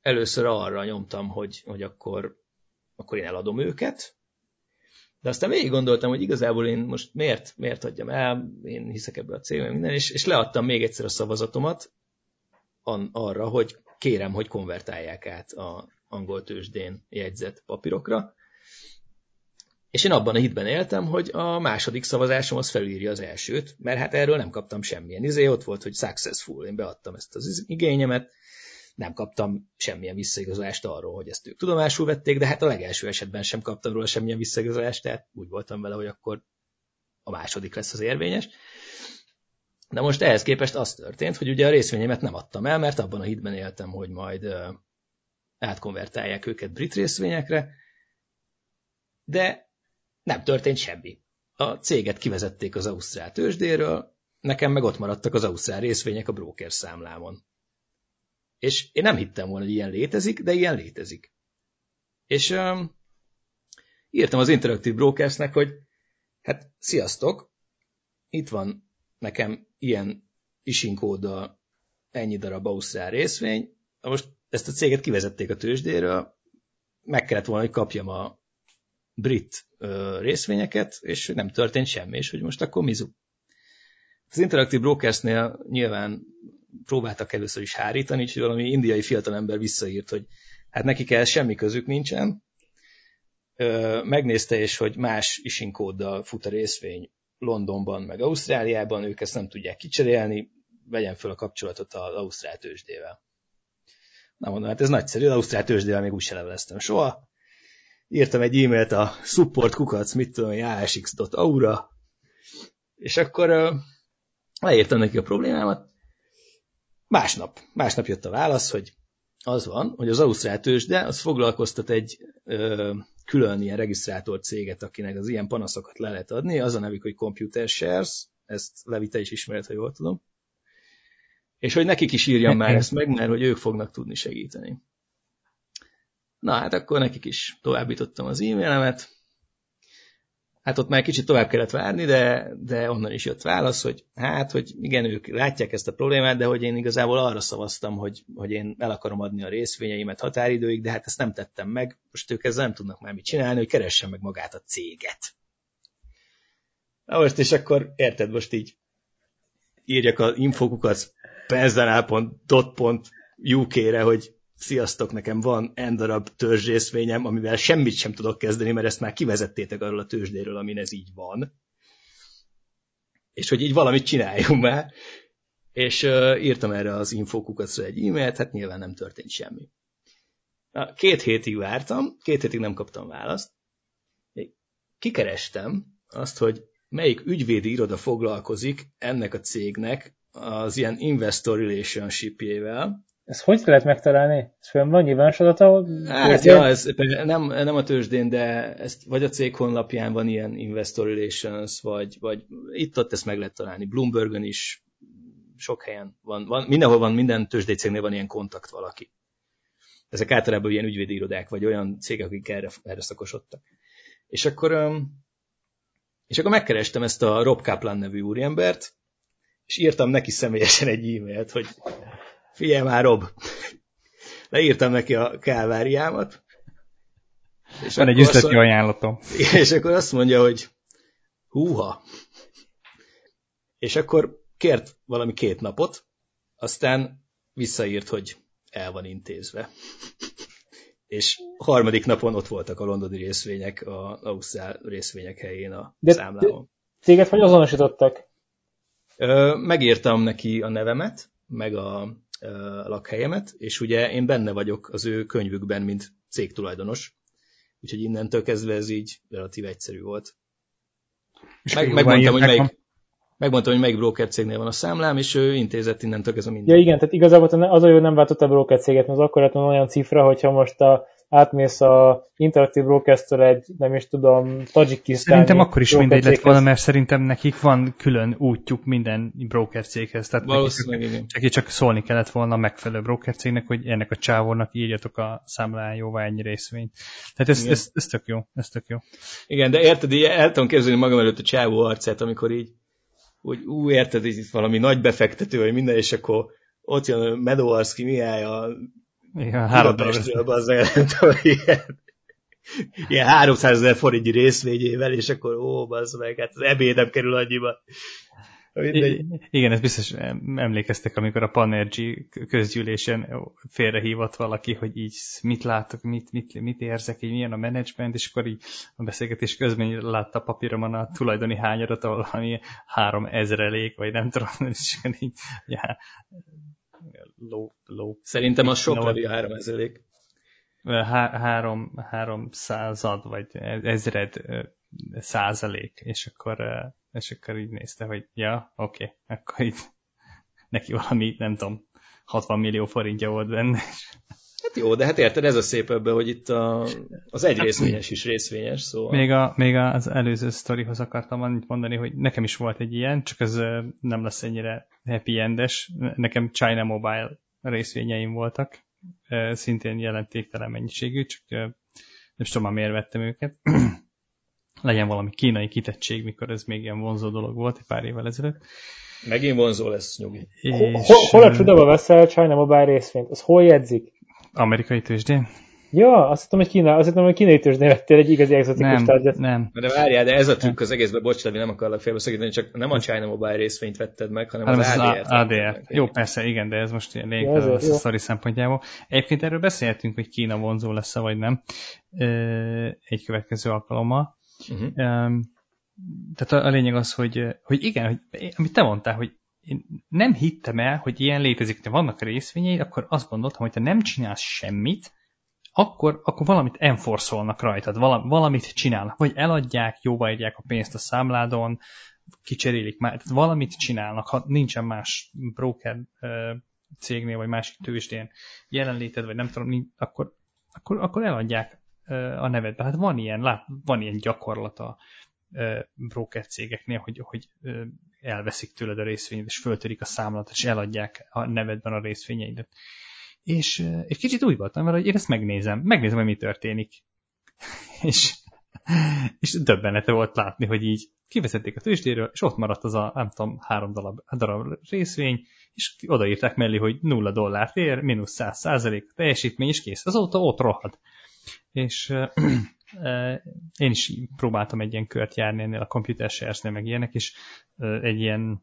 először arra nyomtam, hogy, hogy akkor, akkor én eladom őket, de aztán végig gondoltam, hogy igazából én most miért, miért adjam el, én hiszek ebbe a cégben minden, és, és leadtam még egyszer a szavazatomat an, arra, hogy kérem, hogy konvertálják át a angol tőzsdén jegyzett papírokra, és én abban a hitben éltem, hogy a második szavazásom az felírja az elsőt, mert hát erről nem kaptam semmilyen izé, ott volt, hogy successful, én beadtam ezt az igényemet, nem kaptam semmilyen visszaigazolást arról, hogy ezt ők tudomásul vették, de hát a legelső esetben sem kaptam róla semmilyen visszaigazolást, tehát úgy voltam vele, hogy akkor a második lesz az érvényes. De most ehhez képest az történt, hogy ugye a részvényeimet nem adtam el, mert abban a hitben éltem, hogy majd átkonvertálják őket brit részvényekre, de nem történt semmi. A céget kivezették az Ausztrál tőzsdéről, nekem meg ott maradtak az Ausztrál részvények a broker számlámon. És én nem hittem volna, hogy ilyen létezik, de ilyen létezik. És um, írtam az Interactive Brokersnek, hogy hát sziasztok, itt van nekem ilyen isinkóddal ennyi darab Ausztrál részvény, most ezt a céget kivezették a tőzsdéről, meg kellett volna, hogy kapjam a brit ö, részvényeket, és nem történt semmi, és hogy most akkor mizu. Az Interactive Brokersnél nyilván próbáltak először is hárítani, úgyhogy valami indiai fiatalember visszaírt, hogy hát nekik ehhez semmi közük nincsen. Ö, megnézte és hogy más isinkóddal fut a részvény Londonban, meg Ausztráliában, ők ezt nem tudják kicserélni, vegyen fel a kapcsolatot az Ausztrál tőzsdével. Na mondom, hát ez nagyszerű, az Ausztrál tőzsdével még úgy se leveleztem soha. Írtam egy e-mailt a support kukac, mit tudom, asx.aura, és akkor uh, leírtam neki a problémámat. Másnap, másnap jött a válasz, hogy az van, hogy az Ausztrál tőzsde az foglalkoztat egy ö, külön ilyen regisztrátor céget, akinek az ilyen panaszokat le lehet adni, az a nevük, hogy Computer Shares, ezt Levi, te is ismered, ha jól tudom. És hogy nekik is írjam már ezt meg, mert hogy ők fognak tudni segíteni. Na hát akkor nekik is továbbítottam az e-mailemet, Hát ott már kicsit tovább kellett várni, de, de onnan is jött válasz, hogy hát, hogy igen, ők látják ezt a problémát, de hogy én igazából arra szavaztam, hogy, hogy én el akarom adni a részvényeimet határidőig, de hát ezt nem tettem meg, most ők ezzel nem tudnak már mit csinálni, hogy keressen meg magát a céget. Na most, és akkor érted, most így írjak a infokukat penzanál.dot.uk-re, hogy sziasztok, nekem van n darab törzsrészvényem, amivel semmit sem tudok kezdeni, mert ezt már kivezettétek arról a tőzsdéről, amin ez így van. És hogy így valamit csináljunk már. És uh, írtam erre az infokukatra egy e-mailt, hát nyilván nem történt semmi. Na, két hétig vártam, két hétig nem kaptam választ. Kikerestem azt, hogy melyik ügyvédi iroda foglalkozik ennek a cégnek az ilyen investor relationship-jével, ezt hogy lehet megtalálni? Ez fönn van nyilvános adata? Hát ja, ez nem, nem a tőzsdén, de ezt vagy a cég honlapján van ilyen investor relations, vagy, vagy itt-ott ezt meg lehet találni. Bloombergön is sok helyen van, van mindenhol van, minden tőzsdei cégnél van ilyen kontakt valaki. Ezek általában ilyen ügyvédi irodák, vagy olyan cégek, akik erre, erre szakosodtak. És akkor, és akkor megkerestem ezt a Rob Kaplan nevű úriembert, és írtam neki személyesen egy e-mailt, hogy Figyelj már, Rob! Leírtam neki a káváriámat. És Van egy üzleti mondja, ajánlatom. És akkor azt mondja, hogy húha. És akkor kért valami két napot, aztán visszaírt, hogy el van intézve. És harmadik napon ott voltak a londoni részvények, a Ausztrál részvények helyén a De számlámon. Téged hogy azonosítottak? Megírtam neki a nevemet, meg a lakhelyemet, és ugye én benne vagyok az ő könyvükben, mint cégtulajdonos, úgyhogy innentől kezdve ez így relatív egyszerű volt. És Meg, megmondtam, hogy melyik, megmondtam, hogy melyik broker cégnél van a számlám, és ő intézett innentől kezdve minden. Ja igen, tehát igazából az, hogy nem váltott a broker céget, mert az akkor olyan cifra, hogyha most a átmész a Interactive brokers egy, nem is tudom, Tajikisztán. Szerintem akkor is mindegy lett volna, mert szerintem nekik van külön útjuk minden broker céghez. Tehát Valószínűleg csak, igen. Csak, szólni kellett volna a megfelelő broker cégnek, hogy ennek a csávónak írjatok a számlán jóvá ennyi részvényt. Tehát ez, ez, ez, tök jó, ez tök jó. Igen, de érted, így el tudom képzelni magam előtt a csávó arcát, amikor így, hogy ú, érted, így valami nagy befektető, vagy minden, és akkor ott jön a Medowarski Mihály a igen, három az nem tudom, ilyen, ilyen 300 ezer forintnyi részvényével, és akkor ó, bazd meg, hát az ebédem kerül annyiba. Mindegy. Igen, ez biztos emlékeztek, amikor a Panergy közgyűlésen félrehívott valaki, hogy így mit látok, mit, mit, mit érzek, így milyen a menedzsment, és akkor így a beszélgetés közben látta a papíromon a tulajdoni hányadat, ahol valami három ezrelék, vagy nem tudom, és így, ja, low, low. Szerintem az sok levi a 3000 Há, három, három század, vagy ezred százalék, és akkor, és akkor így nézte, hogy ja, oké, okay, akkor így neki valami, nem tudom, 60 millió forintja volt benne. Hát jó, de hát érted, ez a szép ebben, hogy itt a, az egy részvényes is részvényes, szóval... Még, a, még az előző sztorihoz akartam annyit mondani, hogy nekem is volt egy ilyen, csak ez nem lesz ennyire happy endes. Nekem China Mobile részvényeim voltak, szintén jelentéktelen mennyiségű, csak nem tudom már miért vettem őket. Legyen valami kínai kitettség, mikor ez még ilyen vonzó dolog volt egy pár évvel ezelőtt. Megint vonzó lesz, nyugi. És, hol, hol a csodába veszel China Mobile részvényt? Az hol jegyzik? Amerikai tőzsdén? Ja, azt hittem, hogy Kína, azt hittem, hogy kínai tőzsdén vettél egy igazi exotikus nem, tárgyat. Nem, De várjál, de ez a trükk az egészben, bocs, Levi, nem akarlak félbeszakítani, csak nem a China Mobile részvényt vetted meg, hanem, hanem az az ADR-t. ADR. Jó, persze, igen, de ez most ilyen Ja, a sztori szempontjából. Egyébként erről beszélhetünk, hogy Kína vonzó lesz-e, vagy nem, egy következő alkalommal. Uh-huh. Um, tehát a, a lényeg az, hogy, hogy igen, hogy, amit te mondtál, hogy én nem hittem el, hogy ilyen létezik, de vannak részvényeid, akkor azt gondoltam, hogy te nem csinálsz semmit, akkor, akkor valamit enforszolnak rajtad, vala, valamit csinálnak, vagy eladják, jóváírják a pénzt a számládon, kicserélik már, tehát valamit csinálnak, ha nincsen más broker cégnél, vagy másik tőzsdén jelenléted, vagy nem tudom, akkor, akkor, akkor eladják a nevedbe. Hát van ilyen, lát, van ilyen gyakorlata broker cégeknél, hogy, hogy elveszik tőled a részvényed, és föltörik a számlát, és eladják a nevedben a részvényeidet. És egy kicsit úgy voltam, mert hogy én ezt megnézem, megnézem, hogy mi történik. és, és döbbenete volt látni, hogy így kivezették a tőzsdéről, és ott maradt az a, nem tudom, három darab, darab részvény, és odaírták mellé, hogy nulla dollárt ér, mínusz 100 százalék teljesítmény, és kész. Azóta ott rohad. És én is próbáltam egy ilyen kört járni ennél a computer shares meg ilyenek, és egy ilyen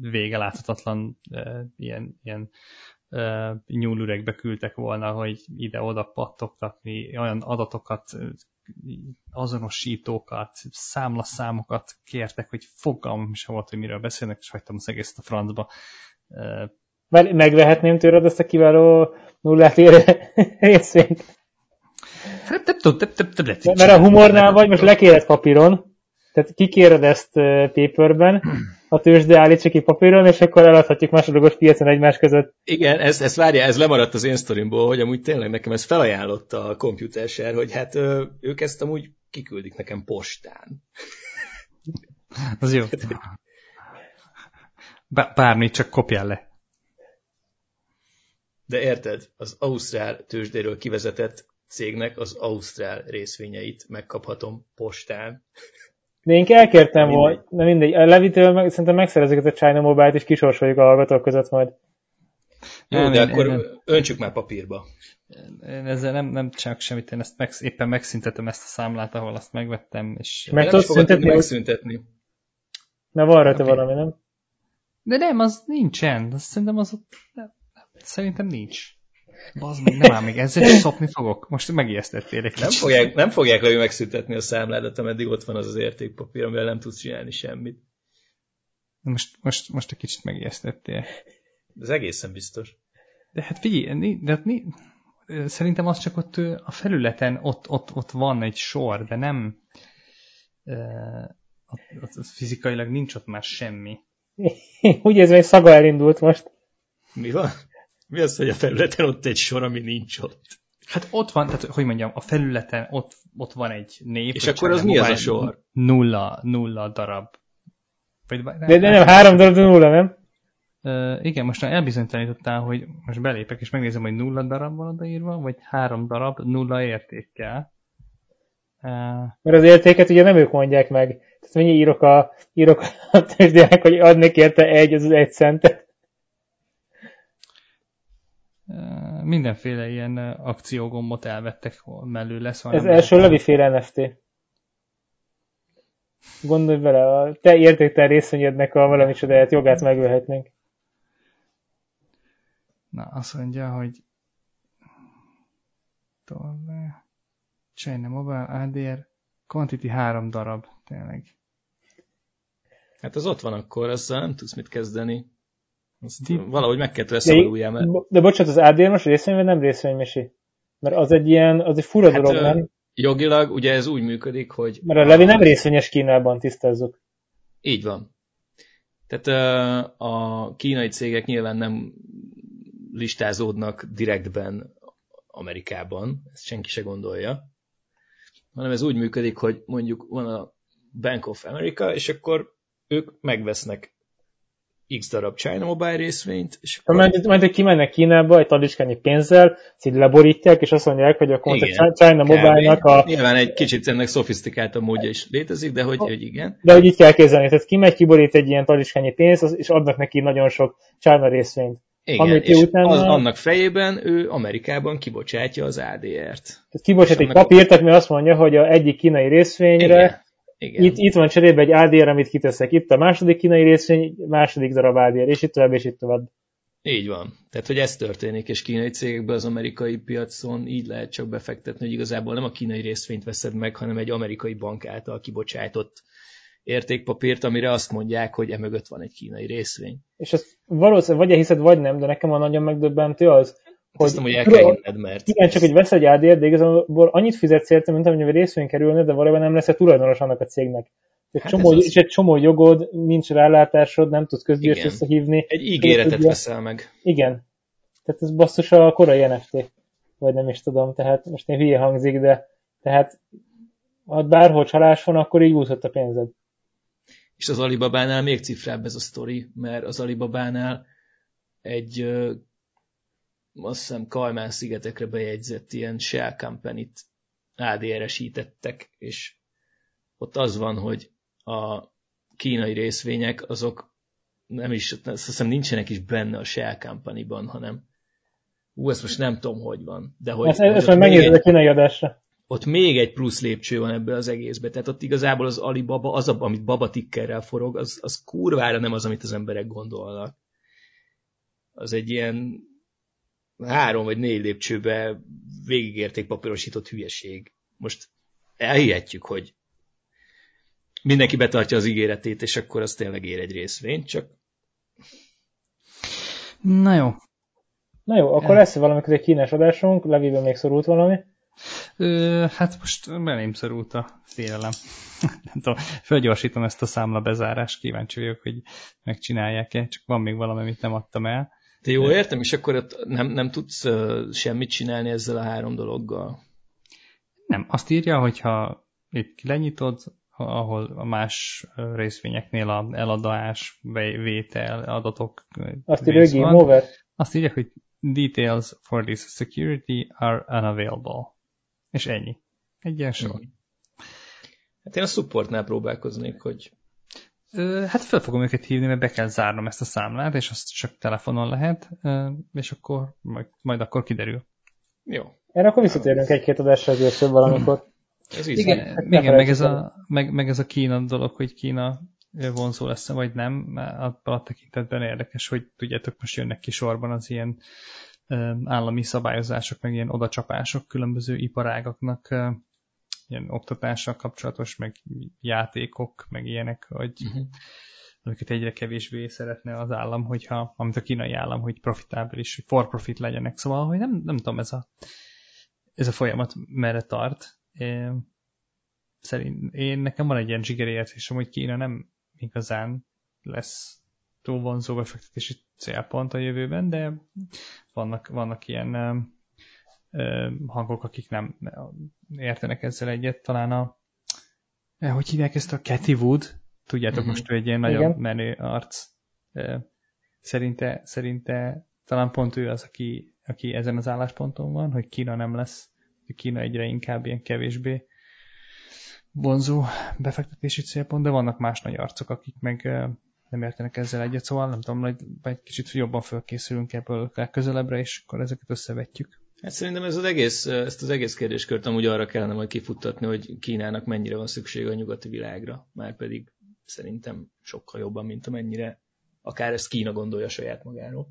vége láthatatlan ilyen, ilyen nyúlüregbe küldtek volna, hogy ide-oda pattogtatni, olyan adatokat, azonosítókat, számlaszámokat kértek, hogy fogalmam sem volt, hogy miről beszélnek, és hagytam az egészet a francba. Megvehetném tőled ezt a kiváló nullát érő részvényt. Mert a humornál vagy, most lekéred papíron, tehát kikéred ezt paperben, a tőzsde állítsa ki papíron, és akkor eladhatjuk másodlagos piacon egymás között. Igen, ez, ez várja, ez lemaradt az én sztorimból, hogy amúgy tényleg nekem ez felajánlotta a Computer Share, hogy hát ö, ők ezt amúgy kiküldik nekem postán. Az jó. Bá- Bármi, csak kopjál le. De érted, az Ausztrál tőzsdéről kivezetett cégnek az Ausztrál részvényeit megkaphatom postán. De én elkértem Mindegy. volna, de mindegy, a Levitől meg, szerintem megszerezzük a China Mobile-t, és kisorsoljuk a hallgatók között majd. Jó, Nem, de én- akkor én nem. öntsük már papírba. Én ezzel nem, nem csak semmit, én ezt meg, éppen megszüntetem ezt a számlát, ahol azt megvettem, és... Meg tudni szüntetni? megszüntetni. Na van rajta Oké. valami, nem? De nem, az nincsen. Azt szerintem az ott... nem, Szerintem nincs. Bazd meg, nem áll még ezzel is szopni fogok. Most megijesztettél egy Nem fogják, nem fogják levő megszüntetni a számládat, ameddig ott van az az értékpapír, amivel nem tudsz csinálni semmit. Most, most, most egy kicsit megijesztettél. Ez egészen biztos. De hát figyelj, ni- de hát ni- szerintem az csak ott a felületen ott, ott, ott van egy sor, de nem ö, ott, ott, ott fizikailag nincs ott már semmi. Úgy érzem, hogy szaga elindult most. Mi van? Mi az, hogy a felületen ott egy sor, ami nincs ott? Hát ott van, tehát hogy mondjam, a felületen ott, ott van egy név. És akkor az nem mi az a sor? Nulla, nulla darab. Vagy, De, de nem, három darab, de nulla, nem? Ö, igen, most már elbizonytalanítottál, hogy most belépek és megnézem, hogy nulla darab van odaírva, vagy három darab nulla értékkel. Ö, Mert az értéket ugye nem ők mondják meg. Tehát mindjárt írok a, írok a tőzsdének, hogy adnék érte egy, az az egy centet. Mindenféle ilyen akciógombot elvettek mellő lesz. Ez első leviféle NFT. Gondolj bele, a te értéktelen részvényednek a valami csodáját jogát megölhetnénk. Na, azt mondja, hogy tovább. China Mobile ADR Quantity három darab, tényleg. Hát az ott van akkor, azzal nem tudsz mit kezdeni. Azt valahogy meg kell tőle szabaduljál, mert... De bocsánat, az ADR most részvény, vagy nem részvénymesi? Mert az egy ilyen, az egy fura hát, dolog, nem? Jogilag ugye ez úgy működik, hogy... Mert a Levi nem részvényes Kínában, tisztázzuk. Így van. Tehát a kínai cégek nyilván nem listázódnak direktben Amerikában, ezt senki se gondolja, hanem ez úgy működik, hogy mondjuk van a Bank of America, és akkor ők megvesznek X darab China Mobile részvényt. És akkor... Majd, majd kimennek Kínába egy tadicskányi pénzzel, így leborítják, és azt mondják, hogy akkor igen, a China Mobile-nak a... Nyilván egy kicsit ennek szofisztikáltabb módja is létezik, de hogy, hogy igen. De hogy így kell képzelni, tehát kimegy, kiborít egy ilyen tadicskányi pénzt, és adnak neki nagyon sok China részvényt. Igen, Amit és utána... az, annak fejében ő Amerikában kibocsátja az ADR-t. Tehát kibocsát egy papírt, ami azt mondja, hogy a egyik kínai részvényre igen igen. Itt, itt van cserébe egy ADR, amit kiteszek. Itt a második kínai részvény, második darab ADR, és itt tovább, és itt tovább. Így van. Tehát, hogy ez történik, és kínai cégekben az amerikai piacon így lehet csak befektetni, hogy igazából nem a kínai részvényt veszed meg, hanem egy amerikai bank által kibocsájtott értékpapírt, amire azt mondják, hogy emögött van egy kínai részvény. És ezt valószínűleg vagy hiszed, vagy nem, de nekem a nagyon megdöbbentő az, hogy, azt mondom, hogy el kell inned, mert... Igen, csak hogy vesz egy ADR, de igazából annyit fizetsz érte, mint amennyi részvény kerülne, de valójában nem lesz a tulajdonos annak a cégnek. Egy, hát csomó, az... egy csomó jogod, nincs rálátásod, nem tudsz közgyűlést összehívni. Egy ígéretet tudja. veszel meg. Igen. Tehát ez basszus a korai NFT. Vagy nem is tudom, tehát most én hülye hangzik, de tehát ha bárhol csalás van, akkor így úszott a pénzed. És az Alibabánál még cifrább ez a sztori, mert az Alibabánál egy azt hiszem Kajmán szigetekre bejegyzett ilyen shell company-t ADR-esítettek, és ott az van, hogy a kínai részvények azok nem is, azt hiszem nincsenek is benne a shell company-ban, hanem ú, ezt most nem tudom, hogy van. De hogy, ezt, ezt majd megnézed a kínai adásra. Ott még egy plusz lépcső van ebből az egészbe. Tehát ott igazából az Alibaba, az, amit babatikkerrel forog, az, az kurvára nem az, amit az emberek gondolnak. Az egy ilyen három vagy négy lépcsőbe végigérték papírosított hülyeség. Most elhihetjük, hogy mindenki betartja az ígéretét, és akkor az tényleg ér egy részvényt, csak... Na jó. Na jó, akkor lesz valamikor egy kínes adásunk, Leviben még szorult valami? Ö, hát most belém szorult a félelem. Nem tudom, felgyorsítom ezt a számla bezárást, kíváncsi vagyok, hogy megcsinálják-e, csak van még valami, amit nem adtam el. De jó értem, és akkor ott nem, nem tudsz semmit csinálni ezzel a három dologgal? Nem, azt írja, hogyha itt lenyitod, ahol a más részvényeknél a eladás, vétel, adatok azt írja, hogy game over. Azt írja, hogy details for this security are unavailable. És ennyi. Egy ilyen sor. Hát én a supportnál próbálkoznék, hogy Hát fel fogom őket hívni, mert be kell zárnom ezt a számlát, és azt csak telefonon lehet, és akkor majd, majd akkor kiderül. Jó. Erre akkor visszatérünk egy-két adásra később valamikor. Ez igen, hát igen meg, ez a, meg, meg ez a Kína dolog, hogy Kína vonzó lesz -e, vagy nem, abban a tekintetben érdekes, hogy tudjátok, most jönnek ki sorban az ilyen állami szabályozások, meg ilyen odacsapások különböző iparágaknak ilyen oktatással kapcsolatos, meg játékok, meg ilyenek, hogy uh-huh. amiket egyre kevésbé szeretne az állam, hogyha, amit a kínai állam, hogy profitábilis, hogy for profit legyenek. Szóval, hogy nem, nem tudom, ez a, ez a folyamat merre tart. Szerint, én nekem van egy ilyen zsigeri érzésem, hogy Kína nem igazán lesz túl vonzó befektetési célpont a jövőben, de vannak, vannak ilyen hangok, akik nem értenek ezzel egyet. Talán a, hogy hívják ezt a Cathy Wood, tudjátok uh-huh. most, hogy egy ilyen nagyon menő arc. Szerinte, szerinte talán pont ő az, aki, aki ezen az állásponton van, hogy Kína nem lesz, hogy Kína egyre inkább ilyen kevésbé vonzó befektetési célpont, de vannak más nagy arcok, akik meg nem értenek ezzel egyet, szóval nem tudom, hogy egy kicsit jobban fölkészülünk ebből közelebbre, és akkor ezeket összevetjük. Hát szerintem ez az egész, ezt az egész kérdéskört amúgy arra kellene majd kifuttatni, hogy Kínának mennyire van szüksége a nyugati világra, már pedig szerintem sokkal jobban, mint amennyire akár ezt Kína gondolja saját magáról.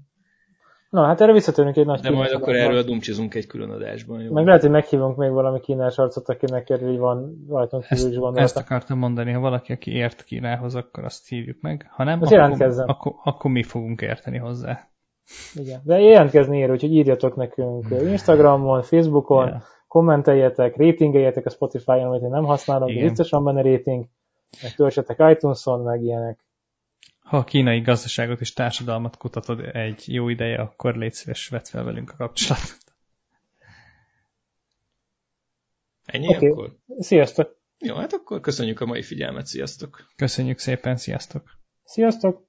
Na, hát erre visszatérünk egy nagy De majd akkor erről dumcsizunk egy külön adásban. Jó? Meg lehet, hogy meghívunk még valami kínás arcot, akinek erről van rajtunk kívül is gondolata. Ezt akartam mondani, ha valaki, aki ért Kínához, akkor azt hívjuk meg. Ha nem, akkor, akkor, akkor mi fogunk érteni hozzá. Igen. De jelentkezni ér, úgyhogy írjatok nekünk Instagramon, Facebookon, Ja. kommenteljetek, ratingeljetek a Spotify-on, amit én nem használom, Igen. biztosan benne rating, meg töltsetek iTunes-on, meg ilyenek. Ha a kínai gazdaságot és társadalmat kutatod egy jó ideje, akkor légy szíves, vedd fel velünk a kapcsolatot. Ennyi Oké. akkor? Sziasztok! Jó, hát akkor köszönjük a mai figyelmet, sziasztok! Köszönjük szépen, sziasztok! Sziasztok!